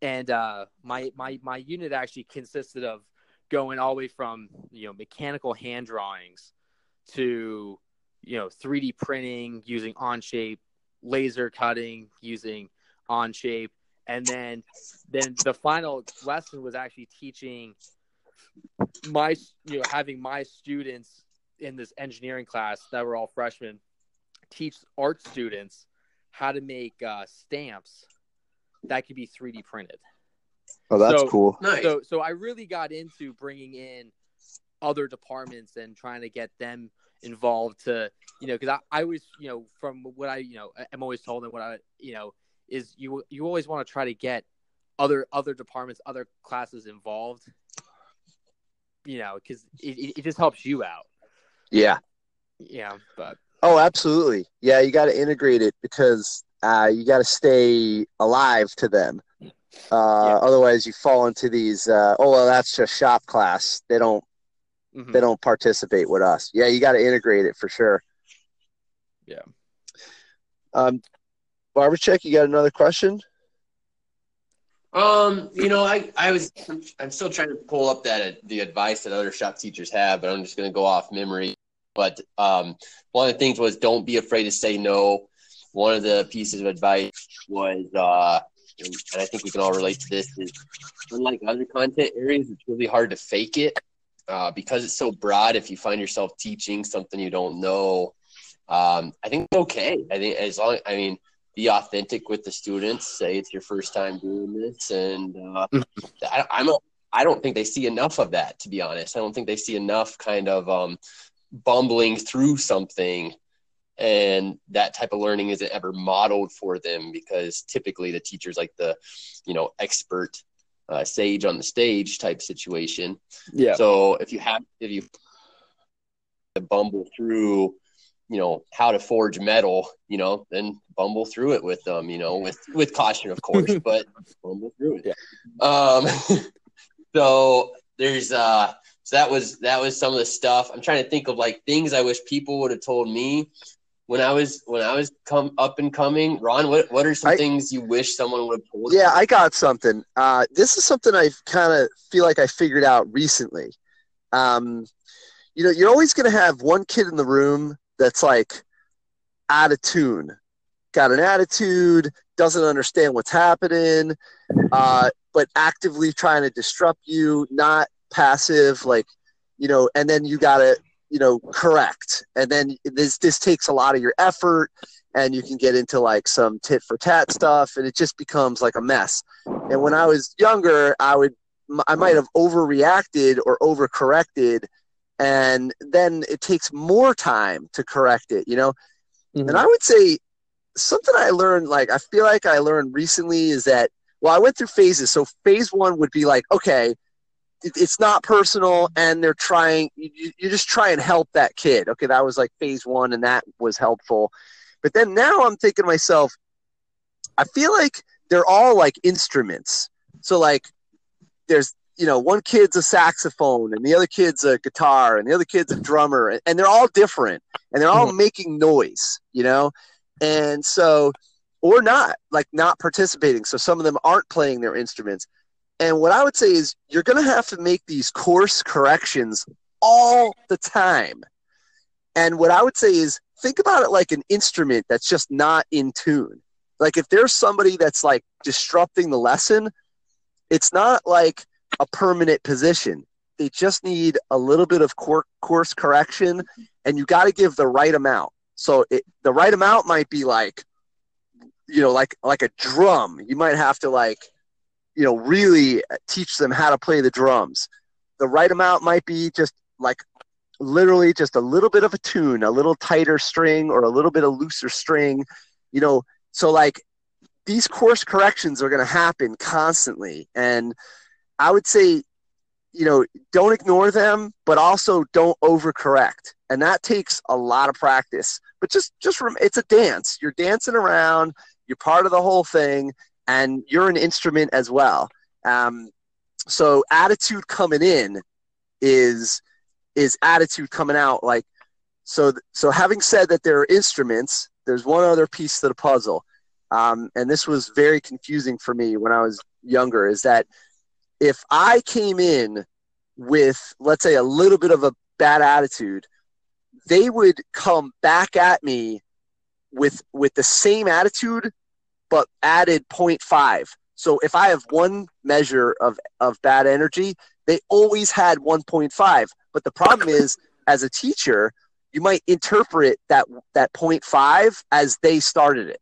Speaker 3: and uh my my my unit actually consisted of going all the way from you know mechanical hand drawings to you know 3D printing using Onshape, laser cutting using Onshape, and then then the final lesson was actually teaching my you know having my students in this engineering class that were all freshmen teach art students how to make uh, stamps that could be 3D printed.
Speaker 1: Oh, that's
Speaker 3: So-
Speaker 1: cool.
Speaker 2: Nice.
Speaker 3: So so I really got into bringing in other departments and trying to get them involved to you know because I, I always you know from what I you know I'm always told and what I you know is you you always want to try to get other other departments other classes involved you know because it, it, just helps you out
Speaker 1: Yeah.
Speaker 3: yeah but
Speaker 1: Oh, absolutely. Yeah, you got to integrate it because uh, you got to stay alive to them. Uh,
Speaker 3: Yeah.
Speaker 1: Otherwise, you fall into these. Uh, oh, well, that's just shop class. They don't.
Speaker 3: mhm.
Speaker 1: They don't participate with us. Yeah, you got to integrate it for sure.
Speaker 3: Yeah.
Speaker 1: Um, Barbercheck. You got another question?
Speaker 2: Um, you know, I, I was I'm still trying to pull up that the advice that other shop teachers have, but I'm just going to go off memory. But um, one of the things was don't be afraid to say no. One of the pieces of advice was, uh, and I think we can all relate to this, is unlike other content areas, it's really hard to fake it uh, because it's so broad. If you find yourself teaching something you don't know, um, I think okay. I think as long, I mean, be authentic with the students. Say it's your first time doing this, and uh, mm-hmm. I, I'm a, I don't think they see enough of that. To be honest, I don't think they see enough kind of um, bumbling through something, and that type of learning isn't ever modeled for them because typically the teacher's like the, you know, expert uh, sage on the stage type situation.
Speaker 1: Yeah.
Speaker 2: So if you have if you bumble through you know how to forge metal you know then bumble through it with them you know with with caution of course but bumble through it. Yeah. um so there's uh so that was that was some of the stuff. I'm trying to think of like things i wish people would have told me when i was when i was come up and coming. Ron what what are some I, things you wish someone would have told
Speaker 1: yeah you? i got something. Uh this is something i kind of feel like i figured out recently. Um you know you're always going to have one kid in the room that's like out of tune, got an attitude, doesn't understand what's happening, uh, but actively trying to disrupt you, not passive, like, you know, and then you got to, you know, correct. And then this, this takes a lot of your effort and you can get into like some tit for tat stuff and it just becomes like a mess. And when I was younger, I would, I might have overreacted or overcorrected and then it takes more time to correct it you know? Mm-hmm. and i would say something i learned like i feel like i learned recently is that well i went through phases. So phase one would be like okay it's not personal and they're trying you, you just try and help that kid. Okay that was like phase one and that was helpful. But then now i'm thinking to myself i feel like they're all like instruments. So like there's you know, one kid's a saxophone and the other kid's a guitar and the other kid's a drummer and they're all different and they're all mm-hmm. making noise, you know? And so, or not, like not participating. So some of them aren't playing their instruments. And what I would say is you're going to have to make these course corrections all the time. And what I would say is think about it like an instrument that's just not in tune. Like if there's somebody that's like disrupting the lesson, it's not like a permanent position. They just need a little bit of cor- course correction, and you got to give the right amount. So it, the right amount might be like, you know, like like a drum. You might have to like, you know, really teach them how to play the drums. The right amount might be just like literally just a little bit of a tune, a little tighter string or a little bit of looser string, you know. So like these course corrections are going to happen constantly and I would say, you know, don't ignore them, but also don't overcorrect. And that takes a lot of practice. But just, just rem- it's a dance. You're dancing around. You're part of the whole thing, and you're an instrument as well. Um, so attitude coming in is is attitude coming out. Like so. So having said that, there are instruments. There's one other piece to the puzzle, um, and this was very confusing for me when I was younger. Is that if I came in with, let's say, a little bit of a bad attitude, they would come back at me with with the same attitude, but added 0.5. So if I have one measure of, of bad energy, they always had 1.5. But the problem is, as a teacher, you might interpret that that 0.5 as they started it.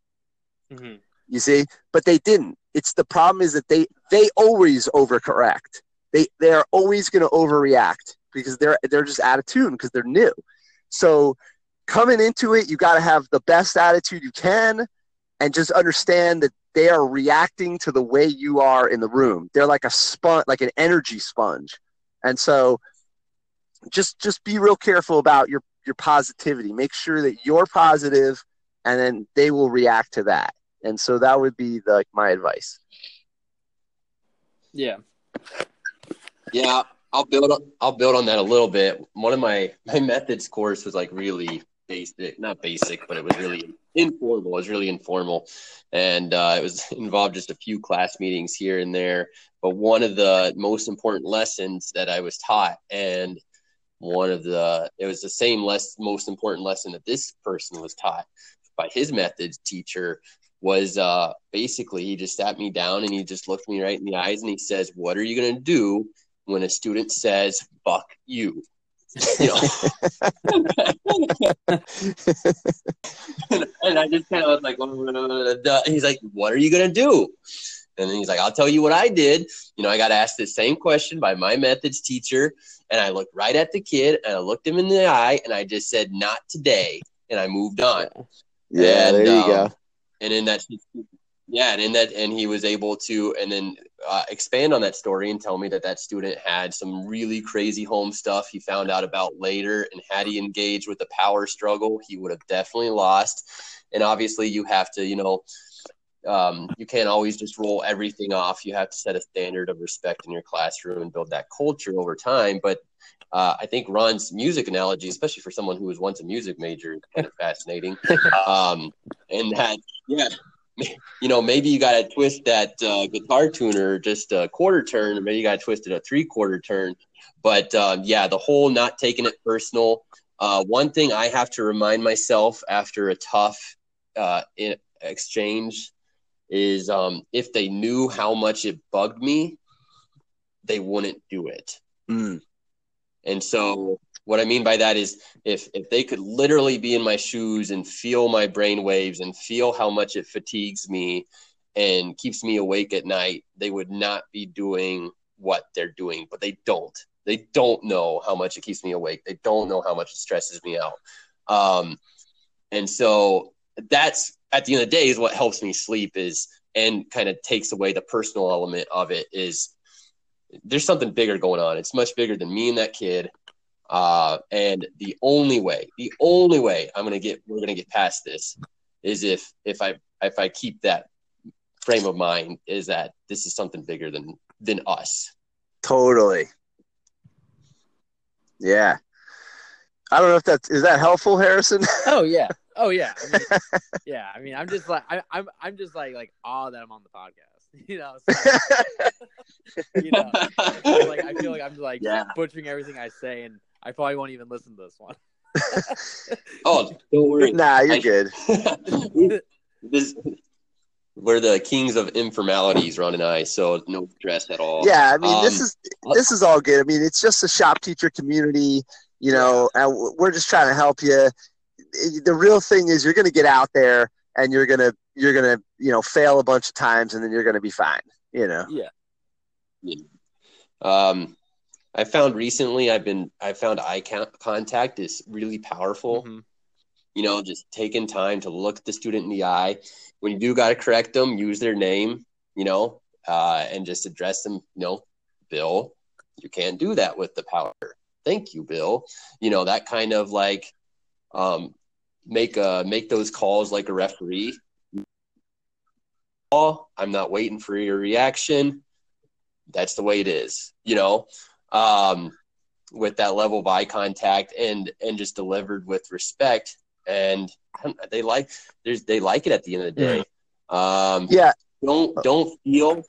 Speaker 1: Mm-hmm. You see, but they didn't. It's the problem is that they they always overcorrect. They they are always going to overreact because they're they're just out of tune because they're new. So coming into it, you got to have the best attitude you can, and just understand that they are reacting to the way you are in the room. They're like a sponge, like an energy sponge, and so just just be real careful about your your positivity. Make sure that you're positive, and then they will react to that. And so that would be the, like my advice.
Speaker 3: Yeah.
Speaker 2: Yeah, I'll build on I'll build on that a little bit. One of my my methods course was like really basic, not basic, but it was really informal. It was really informal, and uh, it was involved just a few class meetings here and there. But one of the most important lessons that I was taught, and one of the it was the same less most important lesson that this person was taught by his methods teacher was uh, basically he just sat me down and he just looked me right in the eyes and he says, "What are you going to do when a student says fuck you?" You know? and, and, I just kind of was like, he's like, "What are you going to do?" And then he's like, I'll tell you what I did. You know, I got asked the same question by my methods teacher. And I looked right at the kid and I looked him in the eye and I just said, not today. And I moved on.
Speaker 1: Yeah, and, there you um, go.
Speaker 2: And in that, yeah, and in that, and he was able to, and then uh, expand on that story and tell me that that student had some really crazy home stuff he found out about later. And had he engaged with the power struggle, he would have definitely lost. And obviously, you have to, you know, um, you can't always just roll everything off. You have to set a standard of respect in your classroom and build that culture over time. But uh, I think Ron's music analogy, especially for someone who was once a music major, is kind of fascinating. Um, and that, yeah, you know, maybe you got to twist that uh, guitar tuner just a quarter turn, or maybe you got to twist it a three quarter turn. But um, yeah, the whole not taking it personal. Uh, one thing I have to remind myself after a tough uh, exchange is um, if they knew how much it bugged me, they wouldn't do it.
Speaker 1: Mm.
Speaker 2: And so what I mean by that is if if they could literally be in my shoes and feel my brain waves and feel how much it fatigues me and keeps me awake at night, they would not be doing what they're doing, but they don't. They don't know how much it keeps me awake. They don't know how much it stresses me out. Um, and so that's at the end of the day is what helps me sleep is and kind of takes away the personal element of it is there's something bigger going on. It's much bigger than me and that kid. Uh, and the only way, the only way I'm gonna get we're gonna get past this is if if I if I keep that frame of mind is that this is something bigger than than us.
Speaker 1: Totally. Yeah. I don't know if that's is that helpful, Harrison.
Speaker 3: Oh yeah. Oh yeah, I mean, yeah. I mean, I'm just like I, am I'm, I'm just like like awe that I'm on the podcast. You know, so, you know, like I feel like I'm like yeah. butchering everything I say, and I probably won't even listen to this one.
Speaker 2: oh, don't worry.
Speaker 1: Nah, you're I, good.
Speaker 2: this we're the kings of informalities, Ron and I. So no stress at all.
Speaker 1: Yeah, I mean, um, this is this is all good. I mean, it's just a shop teacher community. You know, and we're just trying to help you the real thing is you're going to get out there and you're going to you're going to you know fail a bunch of times and then you're going to be fine you know?
Speaker 3: Yeah.
Speaker 2: yeah. Um i found recently i've been i found eye contact is really powerful. Mm-hmm. you know just taking time to look the student in the eye. When you do got to correct them use their name you know uh and just address them you know bill you can't do that with the power. Thank you bill. You know that kind of like um make uh make those calls like a referee. I'm not waiting for your reaction. That's the way it is, you know. Um, with that level of eye contact and and just delivered with respect, and they like there's they like it at the end of the day. Um,
Speaker 1: yeah.
Speaker 2: Don't don't feel.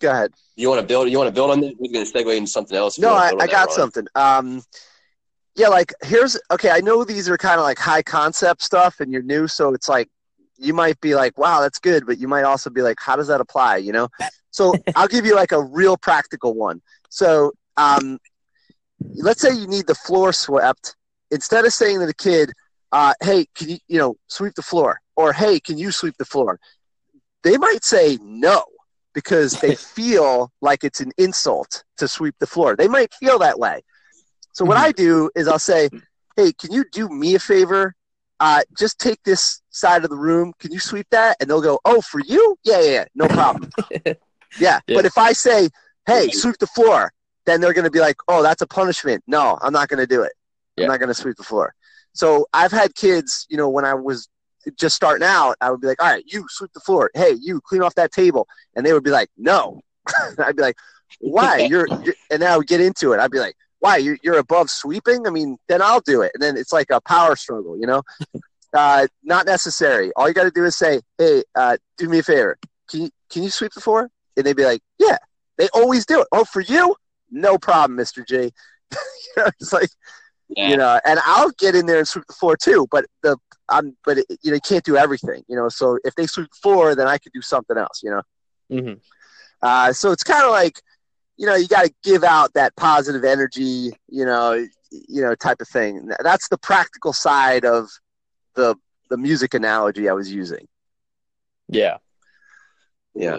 Speaker 1: Go ahead.
Speaker 2: You want to build? You want to build on this? We're going to segue into something else.
Speaker 1: No, I, I got something. Um, yeah, like here's okay. I know these are kind of like high concept stuff, and you're new, so it's like you might be like, "Wow, that's good," but you might also be like, "How does that apply?" You know. So I'll give you like a real practical one. So, um, let's say you need the floor swept. Instead of saying to the kid, uh, "Hey, can you you know sweep the floor?" or "Hey, can you sweep the floor?" They might say no because they feel like it's an insult to sweep the floor. They might feel that way. So what I do is I'll say, "Hey, can you do me a favor? Uh, just take this side of the room. Can you sweep that?" And they'll go, "Oh, for you? Yeah, yeah, yeah no problem." yeah. yeah. But if I say, "Hey, sweep the floor," then they're going to be like, "Oh, that's a punishment." No, I'm not going to do it. Yeah. I'm not going to sweep the floor. So I've had kids, you know, when I was just starting out, I would be like, "All right, you sweep the floor. Hey, you clean off that table," and they would be like, "No." I'd be like, "Why?" You're, you're, and then I would get into it. I'd be like, why you're, you're above sweeping? I mean, then I'll do it. And then it's like a power struggle, you know. uh, not necessary. All you got to do is say, "Hey, uh, do me a favor. Can you can you sweep the floor?" And they'd be like, "Yeah." They always do it. Oh, for you, no problem, Mister J. you know, it's like
Speaker 2: Yeah.
Speaker 1: you know, and I'll get in there and sweep the floor too. But the I'm but it, you know you can't do everything. You know, so if they sweep the floor, then I could do something else. You know.
Speaker 3: Mm-hmm.
Speaker 1: Uh, so it's kind of like, you know, you got to give out that positive energy, you know, you know, type of thing. That's the practical side of the the music analogy I was using.
Speaker 3: Yeah.
Speaker 1: Yeah.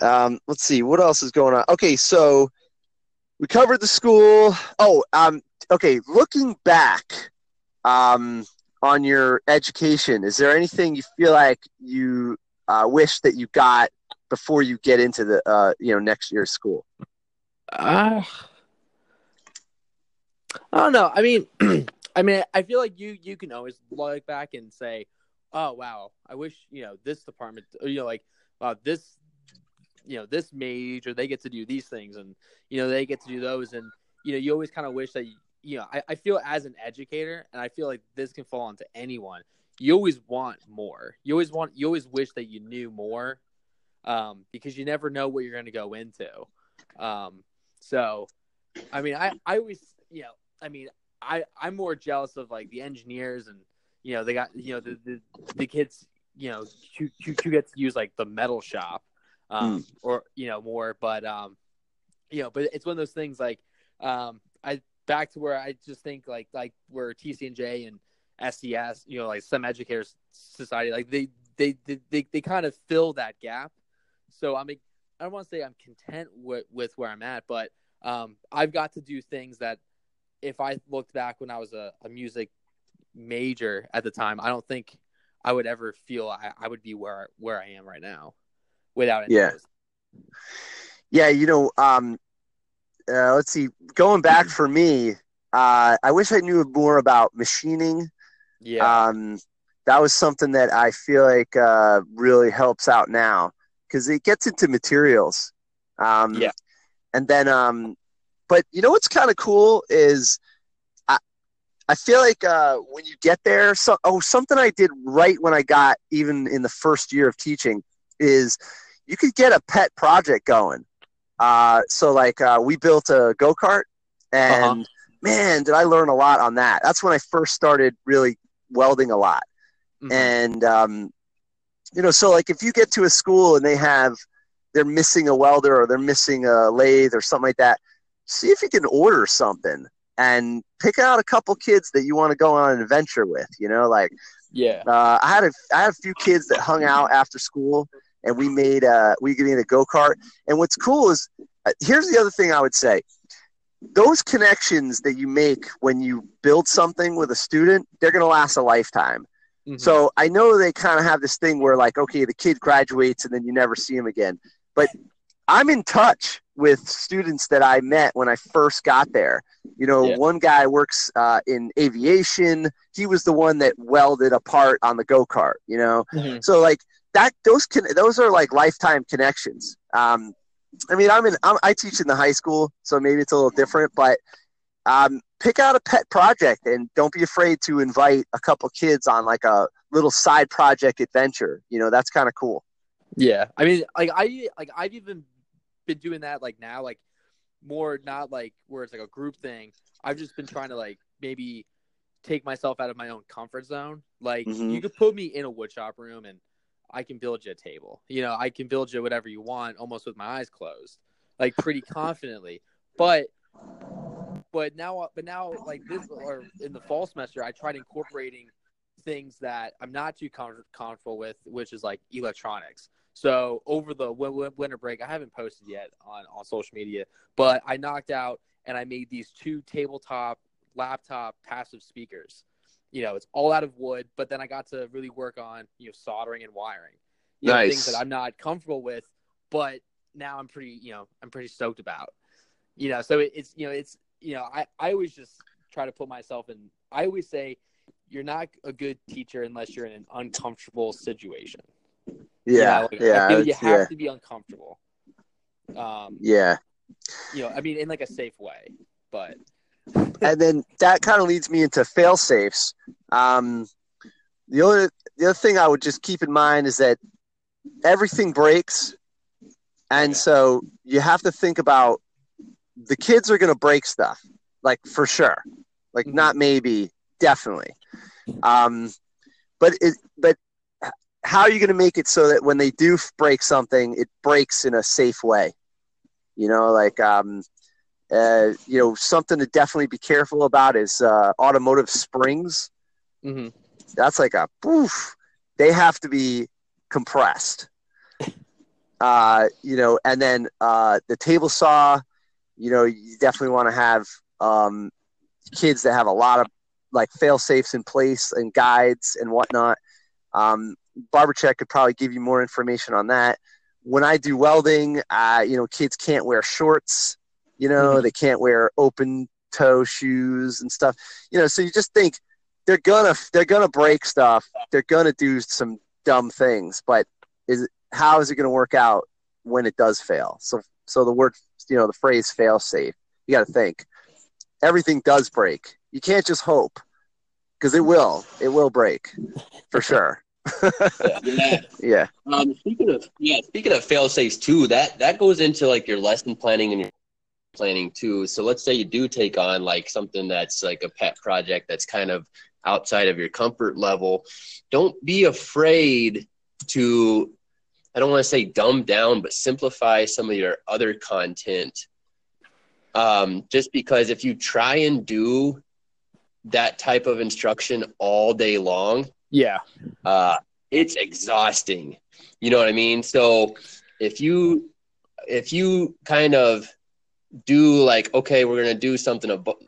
Speaker 1: Um, let's see what else is going on. Okay, so we covered the school. Oh, um, okay. Looking back, um, on your education, is there anything you feel like you uh, wish that you got before you get into the uh, you know next year's school?
Speaker 3: Uh, I don't know. I mean, I mean, I feel like you you can always look back and say, "Oh wow, I wish you know this department, you know, like wow, this, you know, this major they get to do these things, and you know they get to do those, and you know you always kind of wish that you know I, I feel as an educator, and I feel like this can fall onto anyone. You always want more. You always want. You always wish that you knew more, um, because you never know what you're going to go into. Um, so, I mean, I, I always, you know, I mean, I, I'm more jealous of like the engineers and, you know, they got, you know, the, the, the kids, you know, who, who, who get to use like the metal shop, um, or, you know, more, but, um, you know, but it's one of those things like, um, I, back to where I just think like, like where TCNJ and SES, you know, like STEM educators society, like they, they, they, they, they kind of fill that gap. So I mean, I don't want to say I'm content with, with where I'm at, but um, I've got to do things that if I looked back when I was a, a music major at the time, I don't think I would ever feel I, I would be where where I am right now without any
Speaker 1: Yeah. Yeah, you know, um, uh, let's see. Going back for me, uh, I wish I knew more about machining.
Speaker 3: Yeah.
Speaker 1: Um, that was something that I feel like uh, really helps out now because it gets into materials. Um,
Speaker 3: Yeah.
Speaker 1: And then, um, but you know what's kind of cool is I, I feel like uh, when you get there, so oh, something I did right when I got even in the first year of teaching is you could get a pet project going. Uh, so like uh, we built a go kart, and
Speaker 3: Uh-huh.
Speaker 1: man, did I learn a lot on that. That's when I first started really welding a lot.
Speaker 3: Mhm.
Speaker 1: And um, you know, so like if you get to a school and they have they're missing a welder or they're missing a lathe or something like that, see if you can order something and pick out a couple kids that you want to go on an adventure with. You know, like
Speaker 3: yeah.
Speaker 1: uh, I had a I had a few kids that hung out after school, and we made uh we made a go kart. And what's cool is uh, here's the other thing I would say: those connections that you make when you build something with a student, they're going to last a lifetime.
Speaker 3: Mhm.
Speaker 1: So I know they kind of have this thing where like, okay, the kid graduates and then you never see him again. But I'm in touch with students that I met when I first got there. You know,
Speaker 3: Yeah.
Speaker 1: one guy works uh, in aviation. He was the one that welded a part on the go kart. You know,
Speaker 3: Mhm.
Speaker 1: so like that, those can those are like lifetime connections. Um, I mean, I'm in I'm, I teach in the high school, so maybe it's a little different, but um, pick out a pet project and don't be afraid to invite a couple kids on like a little side project adventure. You know, that's kind of cool.
Speaker 3: Yeah, I mean, like I like I've even been doing that like now, like more not like where it's like a group thing. I've just been trying to like maybe take myself out of my own comfort zone. Like
Speaker 1: Mhm.
Speaker 3: you could put me in a woodshop room and I can build you a table. You know, I can build you whatever you want almost with my eyes closed, like pretty confidently. But but now uh, but now oh like this or in the fall semester, I tried incorporating things that I'm not too com- comfortable with, which is like electronics. So over the win- win- winter break, I haven't posted yet on, on social media, but I knocked out and I made these two tabletop laptop passive speakers. You know, it's all out of wood, but then I got to really work on you know soldering and wiring. You know, things that I'm not comfortable with, but now I'm pretty you know I'm pretty stoked about. You know, so it, it's you know it's you know I I always just try to put myself in. I always say you're not a good teacher unless you're in an uncomfortable situation. You
Speaker 1: Yeah,
Speaker 3: know, like,
Speaker 1: yeah,
Speaker 3: you have
Speaker 1: yeah,
Speaker 3: to be uncomfortable. Um,
Speaker 1: yeah.
Speaker 3: you know, I mean, in like a safe way. but
Speaker 1: and then that kind of leads me into fail safes. Um, the other the other thing I would just keep in mind is that everything breaks, and so you have to think about the kids are going to break stuff, like for sure, like
Speaker 3: Mhm.
Speaker 1: not maybe, definitely. Um, but it but how are you going to make it so that when they do break something, it breaks in a safe way? You know, like um, uh, you know, something to definitely be careful about is uh, automotive springs.
Speaker 3: Mm-hmm.
Speaker 1: That's like a poof. They have to be compressed. Uh, you know, and then uh, the table saw. You know, you definitely want to have um, kids that have a lot of like fail safes in place and guides and whatnot. Um, Barbercheck could probably give you more information on that. When I do welding, uh, you know, kids can't wear shorts. You know,
Speaker 3: Mhm.
Speaker 1: they can't wear open toe shoes and stuff. You know, so you just think they're gonna they're gonna break stuff. They're gonna do some dumb things, but is it, how is it gonna work out when it does fail? So so the word you know the phrase fail safe. You got to think everything does break. You can't just hope because it will. It will break for sure.
Speaker 2: Yeah.
Speaker 1: Yeah.
Speaker 2: Um, speaking of yeah, speaking of fail safes too, that that goes into like your lesson planning and your planning too. So let's say you do take on like something that's like a pet project that's kind of outside of your comfort level. Don't be afraid to I don't want to say dumb down, but simplify some of your other content. Um, just because if you try and do that type of instruction all day long,
Speaker 3: Yeah.
Speaker 2: uh, it's exhausting. You know what I mean? So if you if you kind of do like, okay, we're gonna do something about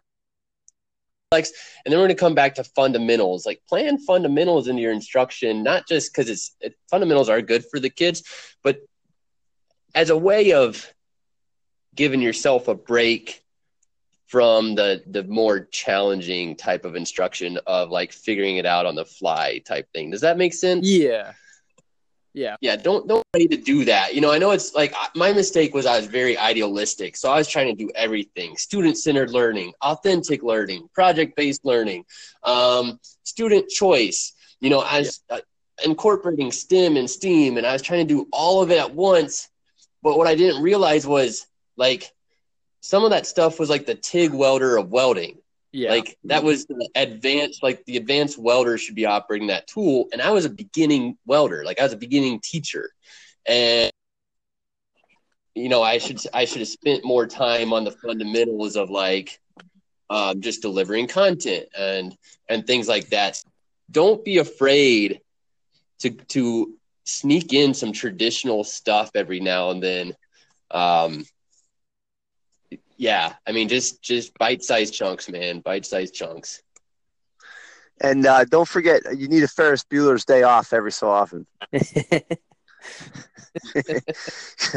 Speaker 2: and then we're gonna come back to fundamentals. Like, plan fundamentals into your instruction, not just because it's it, fundamentals are good for the kids, but as a way of giving yourself a break from the the more challenging type of instruction of like figuring it out on the fly type thing. Does that make sense?
Speaker 3: Yeah. Yeah.
Speaker 2: Yeah, don't don't need to do that. You know, I know it's like my mistake was I was very idealistic, so I was trying to do everything: student-centered learning, authentic learning, project-based learning, um, student choice. You know, I was uh, incorporating STEM and STEAM, and I was trying to do all of it at once. But what I didn't realize was like some of that stuff was like the TIG welder of welding.
Speaker 3: Yeah.
Speaker 2: Like that was the advanced, like the advanced welder should be operating that tool. And I was a beginning welder, like I was a beginning teacher. And you know, I should I should have spent more time on the fundamentals of like um, just delivering content and and things like that. Don't be afraid to to sneak in some traditional stuff every now and then. Um, yeah, I mean, just just bite sized chunks, man. Bite sized chunks.
Speaker 1: And uh, don't forget, you need a Ferris Bueller's day off every so often.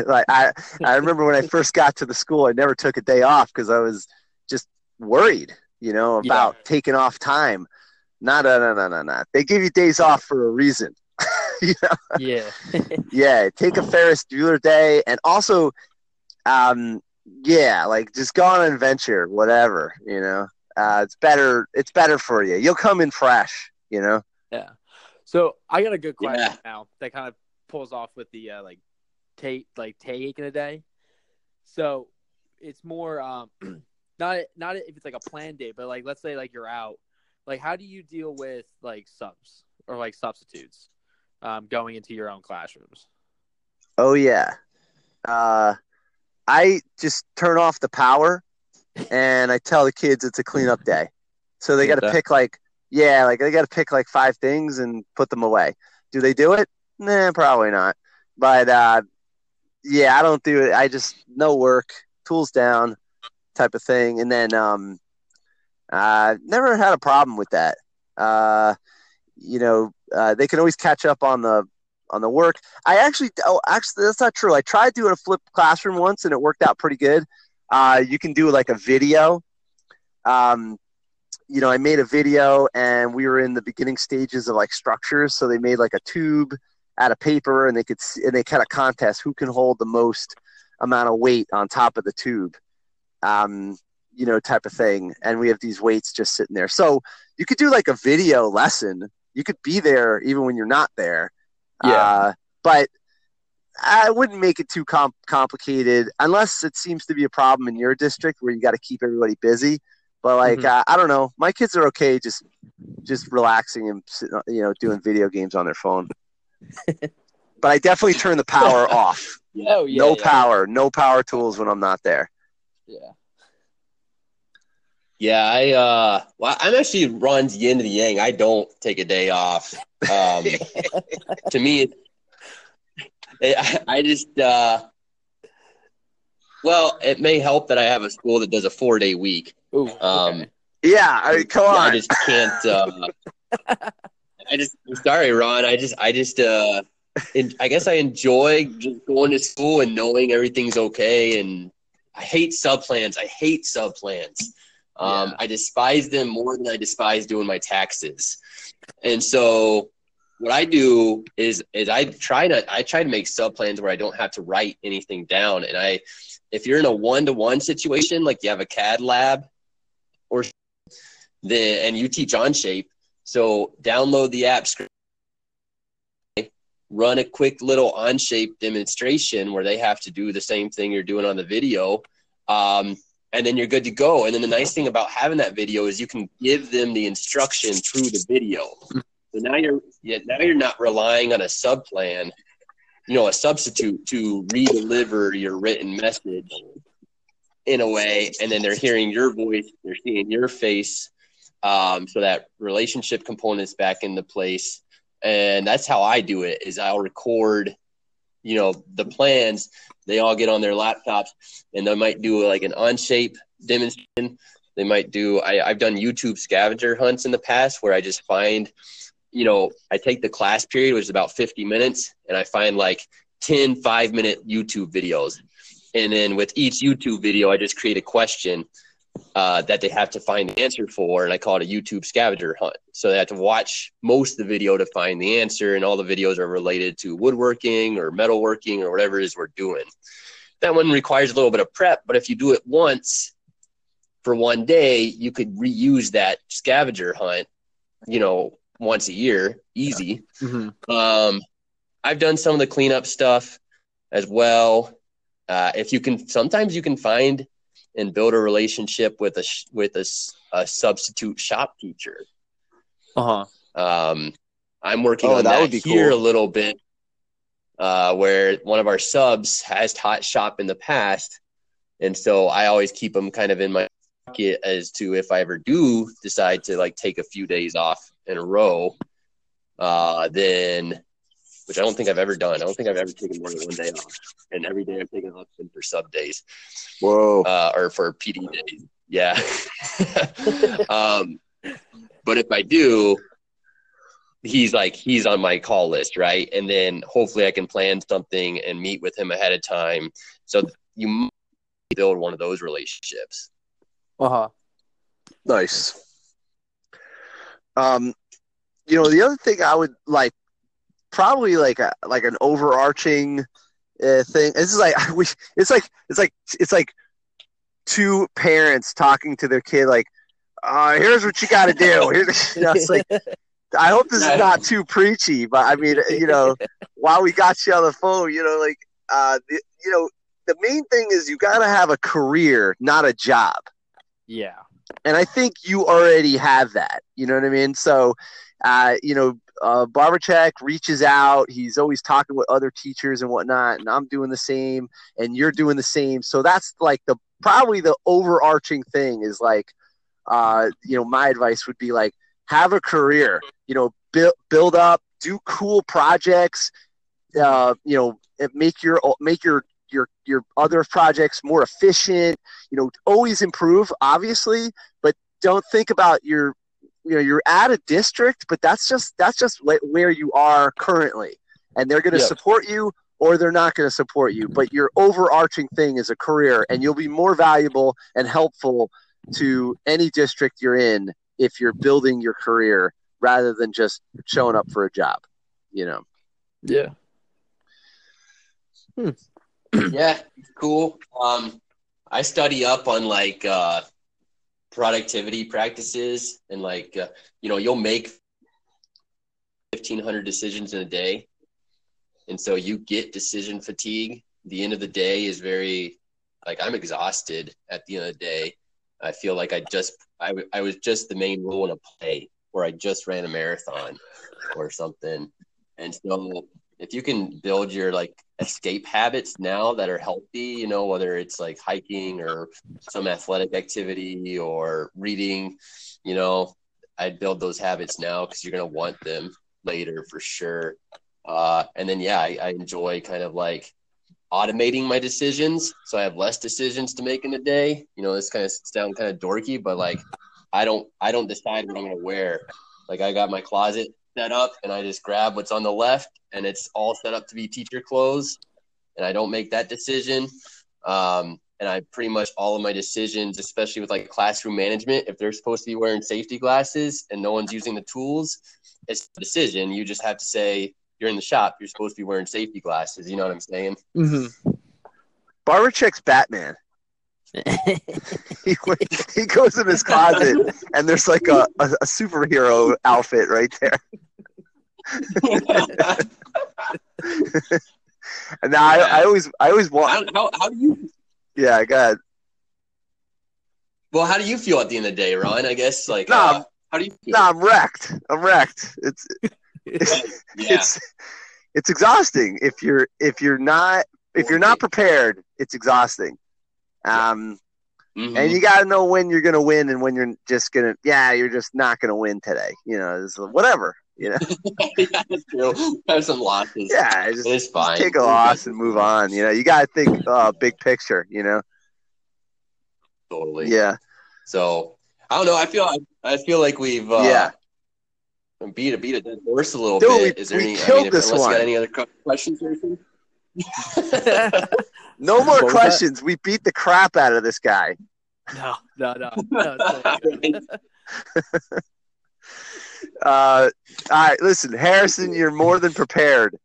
Speaker 1: like I, I remember when I first got to the school, I never took a day off because I was just worried, you know, about taking off time. No, no, no, no, no, no. They give you days off for a reason. you know?
Speaker 3: yeah.
Speaker 1: Yeah, take a Ferris Bueller day, and also, um, yeah, like just go on an adventure, whatever. You know, uh, it's better. It's better for you. You'll come in fresh. You know.
Speaker 3: Yeah. So I got a good question
Speaker 2: Yeah.
Speaker 3: now that kind of pulls off with the uh, like take like taking a day. So it's more um not not if it's like a planned day, but like let's say like you're out. Like how do you deal with like subs or like substitutes um, going into your own classrooms?
Speaker 1: Oh yeah. Uh, I just turn off the power, and I tell the kids it's a cleanup day. So they got to pick like yeah, like they got to pick like five things and put them away. Do they do it? Nah, probably not. But uh, yeah, I don't do it. I just no work, tools down, type of thing, and then um, uh, never had a problem with that. Uh, you know, uh, they can always catch up on the on the work. I actually, oh, actually, that's not true. I tried doing a flipped classroom once, and it worked out pretty good. Uh, you can do like a video. Um, you know, I made a video, and we were in the beginning stages of like structures. So they made like a tube out of paper, and they could, s- and they kind of contest who can hold the most amount of weight on top of the tube. Um, you know, type of thing. And we have these weights just sitting there. So you could do like a video lesson. You could be there even when you're not there.
Speaker 3: Yeah.
Speaker 1: Uh, but I wouldn't make it too com- complicated unless it seems to be a problem in your district where you got to keep everybody busy. But like,
Speaker 3: Mhm.
Speaker 1: uh, I don't know. My kids are okay just just relaxing and you know doing video games on their phone. but I definitely turn the power off.
Speaker 3: Oh yeah.
Speaker 1: no
Speaker 3: yeah,
Speaker 1: power, no power tools when I'm not there.
Speaker 3: Yeah.
Speaker 2: Yeah, I uh, well, I'm actually runs yin to the yang. I don't take a day off. Um, to me, it, I, I just uh, well, it may help that I have a school that does a four day week.
Speaker 3: Ooh.
Speaker 2: Um,
Speaker 3: okay.
Speaker 1: Yeah, I mean, come on.
Speaker 2: I just can't. Uh, I just I'm sorry, Ron. I just I just uh, en- I guess I enjoy just going to school and knowing everything's okay. And I hate sub plans. I hate sub plans. Um,
Speaker 3: Yeah.
Speaker 2: I despise them more than I despise doing my taxes. And so what I do is is I try to I try to make sub plans where I don't have to write anything down. And I if you're in a one to one situation, like you have a CAD lab or the and you teach Onshape, so download the app, run a quick little Onshape demonstration where they have to do the same thing you're doing on the video, um, and then you're good to go. And then the nice thing about having that video is you can give them the instruction through the video. So now you're now you're not relying on a sub plan, you know, a substitute to re-deliver your written message in a way, and then they're hearing your voice, they're seeing your face, um, so that relationship component is back into place. And that's how I do it. Is I'll record, you know, the plans. They all get on their laptops, and they might do like an Onshape demonstration. They might do. I, I've done YouTube scavenger hunts in the past where I just find, you know, I take the class period, which is about 50 minutes, and I find like 10 five minute YouTube videos. And then with each YouTube video, I just create a question uh, that they have to find the answer for, and I call it a YouTube scavenger hunt. So they have to watch most of the video to find the answer, and all the videos are related to woodworking or metalworking or whatever it is we're doing. That one requires a little bit of prep, but if you do it once for one day, you could reuse that scavenger hunt, you know, once a year, easy.
Speaker 3: Mhm.
Speaker 2: Um, I've done some of the cleanup stuff as well. Uh, if you can, sometimes you can find and build a relationship with a sh- with a, s- a substitute shop teacher.
Speaker 3: Uh huh.
Speaker 2: Um, I'm working
Speaker 1: Oh,
Speaker 2: on
Speaker 1: that
Speaker 2: that,
Speaker 1: would be
Speaker 2: here
Speaker 1: cool.
Speaker 2: a little bit, uh, where one of our subs has taught shop in the past, and so I always keep them kind of in my pocket as to if I ever do decide to like take a few days off in a row, uh, then which I don't think I've ever done. I don't think I've ever taken more than one day off, and every day I'm taking off been for sub days
Speaker 1: Whoa.
Speaker 2: uh, or for PD days. Yeah. um, but if I do, he's like he's on my call list, right? And then hopefully I can plan something and meet with him ahead of time. So you build one of those relationships.
Speaker 3: Uh huh.
Speaker 1: Nice. Um, you know, the other thing I would like, probably like a like an overarching uh, thing. This is like we. It's like it's like it's like two parents talking to their kid. Like, uh, here's what you got to do. Here's, you know, it's like I hope this is not too preachy, but I mean, you know, while we got you on the phone, you know, like, uh, the, you know, the main thing is you got to have a career, not a job
Speaker 3: yeah.
Speaker 1: and I think you already have that. You know what I mean? So, uh, you know, uh, Barbercheck reaches out. He's always talking with other teachers and whatnot, and I'm doing the same, and you're doing the same. So that's like the probably the overarching thing is like, uh, you know, my advice would be like have a career. You know, build build up, do cool projects. Uh, you know, make your make your your your other projects more efficient you know always improve obviously but don't think about your you know you're at a district but that's just that's just wh- where you are currently and they're going to
Speaker 2: Yep.
Speaker 1: support you or they're not going to support you but your overarching thing is a career and you'll be more valuable and helpful to any district you're in if you're building your career rather than just showing up for a job you know
Speaker 3: Yeah.
Speaker 2: yeah, cool. Um, I study up on like uh, productivity practices and like uh, you know you'll make 1500 decisions in a day. And so you get decision fatigue. The end of the day is very like i'm exhausted at the end of the day. I feel like i just I, I was just the main role in a play where i just ran a marathon or something. And so if you can build your like escape habits now that are healthy, you know, whether it's like hiking or some athletic activity or reading, you know, I'd build those habits now because you're going to want them later for sure. Uh, and then, yeah, I, I enjoy kind of like automating my decisions. So I have less decisions to make in a day. You know, this kind of sound kind of dorky, but like I don't, I don't decide what I'm going to wear. Like I got my closet set up and I just grab what's on the left and it's all set up to be teacher clothes and I don't make that decision. Um, and I pretty much all of my decisions, especially with like classroom management, if they're supposed to be wearing safety glasses and no one's using the tools, it's a decision. You just have to say you're in the shop, you're supposed to be wearing safety glasses. You know what I'm saying?
Speaker 1: Mm-hmm. Barbercheck's Batman. he, he goes in his closet and there's like a, a, a superhero outfit right there. and now I, I, always I always want
Speaker 2: how, how, how do you
Speaker 1: yeah go ahead.
Speaker 2: Well how do you feel at the end of the day Ron I guess? Like
Speaker 1: no,
Speaker 2: uh, how do you feel?
Speaker 1: no I'm wrecked. I'm wrecked. It's it's, yeah. it's it's exhausting. If you're if you're not if you're not prepared it's exhausting um, mm-hmm. And you got to know when you're going to win and when you're just going to, yeah, you're just not going to win today. You know, it's whatever. You know,
Speaker 2: yeah, true. Have some losses.
Speaker 1: Yeah, just, it's fine. Just take a loss and move on. You know, you got to think uh, big picture. You know,
Speaker 2: totally.
Speaker 1: Yeah.
Speaker 2: So I don't know. I feel I, feel like we've uh,
Speaker 1: yeah
Speaker 2: beat a beat a dead horse a little
Speaker 1: Dude,
Speaker 2: bit.
Speaker 1: We,
Speaker 2: Is there
Speaker 1: we
Speaker 2: any?
Speaker 1: Killed
Speaker 2: I mean,
Speaker 1: this one.
Speaker 2: got any other questions or anything?
Speaker 1: no more questions. We beat the crap out of this guy.
Speaker 3: No, no, no. no
Speaker 1: uh, all right, listen, Harrison, you're more than prepared.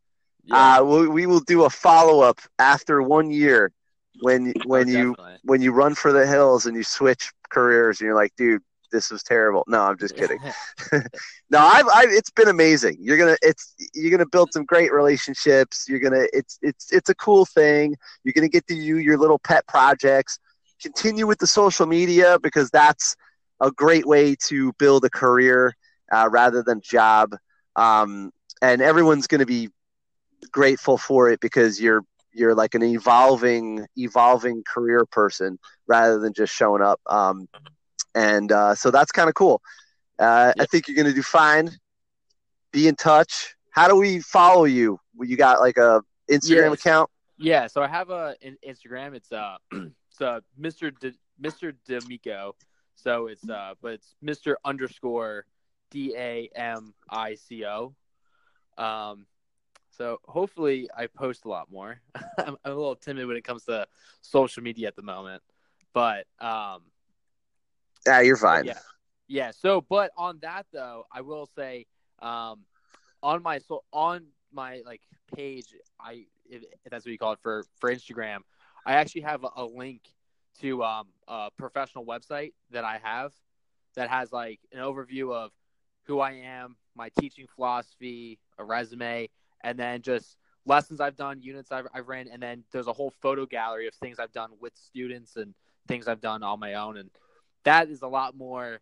Speaker 1: Yeah. Uh, we, we will do a follow up after one year when when oh, you when you run for the hills and you switch careers and you're like, dude, this was terrible. No, I'm just kidding. no, I've, I've, it's been amazing. You're gonna, it's, you're gonna build some great relationships. You're gonna, it's, it's, it's a cool thing. You're gonna get to you your little pet projects. Continue with the social media because that's a great way to build a career uh, rather than job. Um, and everyone's gonna be grateful for it because you're, you're like an evolving, evolving career person rather than just showing up. Um, and uh, so that's kind of cool. Uh, yep. I think you're going to do fine. Be in touch. How do we follow you? You got like a Instagram yes. account?
Speaker 3: Yeah, so I have a an Instagram. It's uh, it's uh, Mr. De, Mr. D'Amico. So it's uh, but it's Mr. underscore D A M I C O. Um, so hopefully I post a lot more. I'm, I'm a little timid when it comes to social media at the moment, but um,
Speaker 1: yeah, you're fine.
Speaker 3: Yeah, yeah. So, but on that though, I will say, um, on my so on my like page, I if, if that's what you call it for for Instagram, I actually have a, a link to um, a professional website that I have that has like an overview of who I am, my teaching philosophy, a resume, and then just lessons I've done, units I've, I've ran, and then there's a whole photo gallery of things I've done with students and things I've done on my own. And that is a lot more.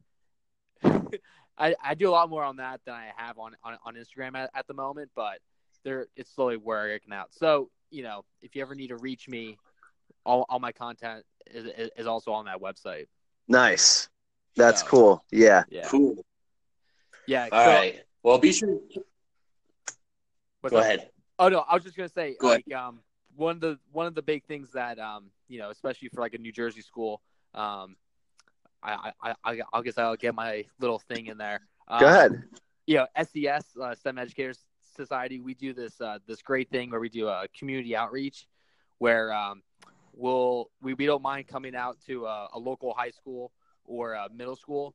Speaker 3: I, I do a lot more on that than I have on on, on Instagram at, at the moment, but there it's slowly working out. So you know, if you ever need to reach me, all, all my content is, is also on that website.
Speaker 1: Nice, that's so, cool. Yeah,
Speaker 3: yeah,
Speaker 2: cool.
Speaker 3: Yeah.
Speaker 2: All so, right. Well, be sure. Go ahead.
Speaker 3: Oh no, I was just gonna say,
Speaker 2: Go
Speaker 3: like,
Speaker 2: ahead.
Speaker 3: um, one of the one of the big things that um, you know, especially for like a New Jersey school, um, I, I, I, I guess I'll get my little thing in there.
Speaker 1: Um, Go ahead.
Speaker 3: You know, SES, uh, STEM Educators Society, we do this uh, this great thing where we do a community outreach, where um, we'll we, we don't mind coming out to a, a local high school or a middle school,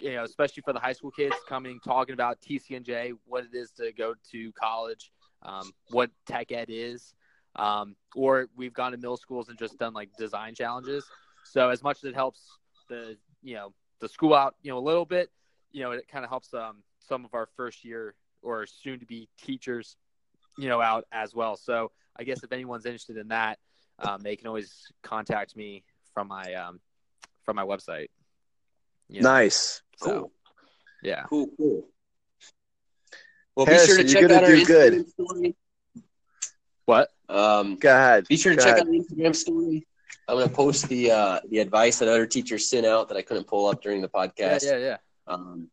Speaker 3: you know, especially for the high school kids coming talking about TCNJ, what it is to go to college, um, what tech ed is, um, or we've gone to middle schools and just done like design challenges. So as much as it helps the you know the school out, you know, a little bit. You know, it kind of helps um, some of our first year or soon to be teachers, you know, out as well. So I guess if anyone's interested in that, um, they can always contact me from my um, from my website. You know,
Speaker 1: Nice.
Speaker 3: So,
Speaker 2: Cool.
Speaker 3: yeah.
Speaker 2: Cool, cool. Well,
Speaker 1: Harrison,
Speaker 2: be
Speaker 1: you're
Speaker 2: sure to check
Speaker 1: gonna
Speaker 2: out our
Speaker 1: do good.
Speaker 2: Story.
Speaker 3: What?
Speaker 2: Um,
Speaker 1: Go ahead.
Speaker 2: be sure to
Speaker 1: Go
Speaker 2: check
Speaker 1: ahead.
Speaker 2: out the Instagram story. I'm going to post the uh, the advice that other teachers sent out that I couldn't pull up during the
Speaker 3: Yeah,
Speaker 2: podcast.
Speaker 3: yeah, yeah.
Speaker 2: Um,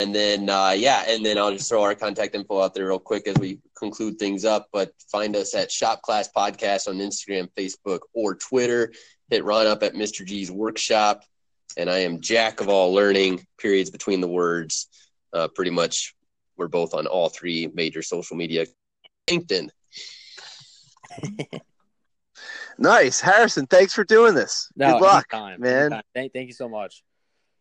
Speaker 2: and then, uh, yeah, and then I'll just throw our contact info out there real quick as we conclude things up. But find us at Shop Class Podcast on Instagram, Facebook, or Twitter. Hit Ron up at Mr. G's Workshop. And I am Jack of all learning, periods between the words. Uh, pretty much, we're both on all three major social media. LinkedIn.
Speaker 1: Nice. Harrison, thanks for doing this.
Speaker 3: No,
Speaker 1: Good luck,
Speaker 3: anytime,
Speaker 1: man.
Speaker 3: anytime. Thank, thank you so much.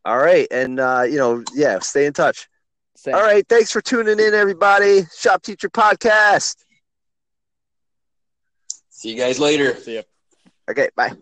Speaker 1: All right. And, uh, you know, yeah, stay in touch.
Speaker 3: Same.
Speaker 1: All right. Thanks for tuning in, everybody. Shop Teacher Podcast.
Speaker 2: See you guys later.
Speaker 3: See ya.
Speaker 1: Okay. Bye.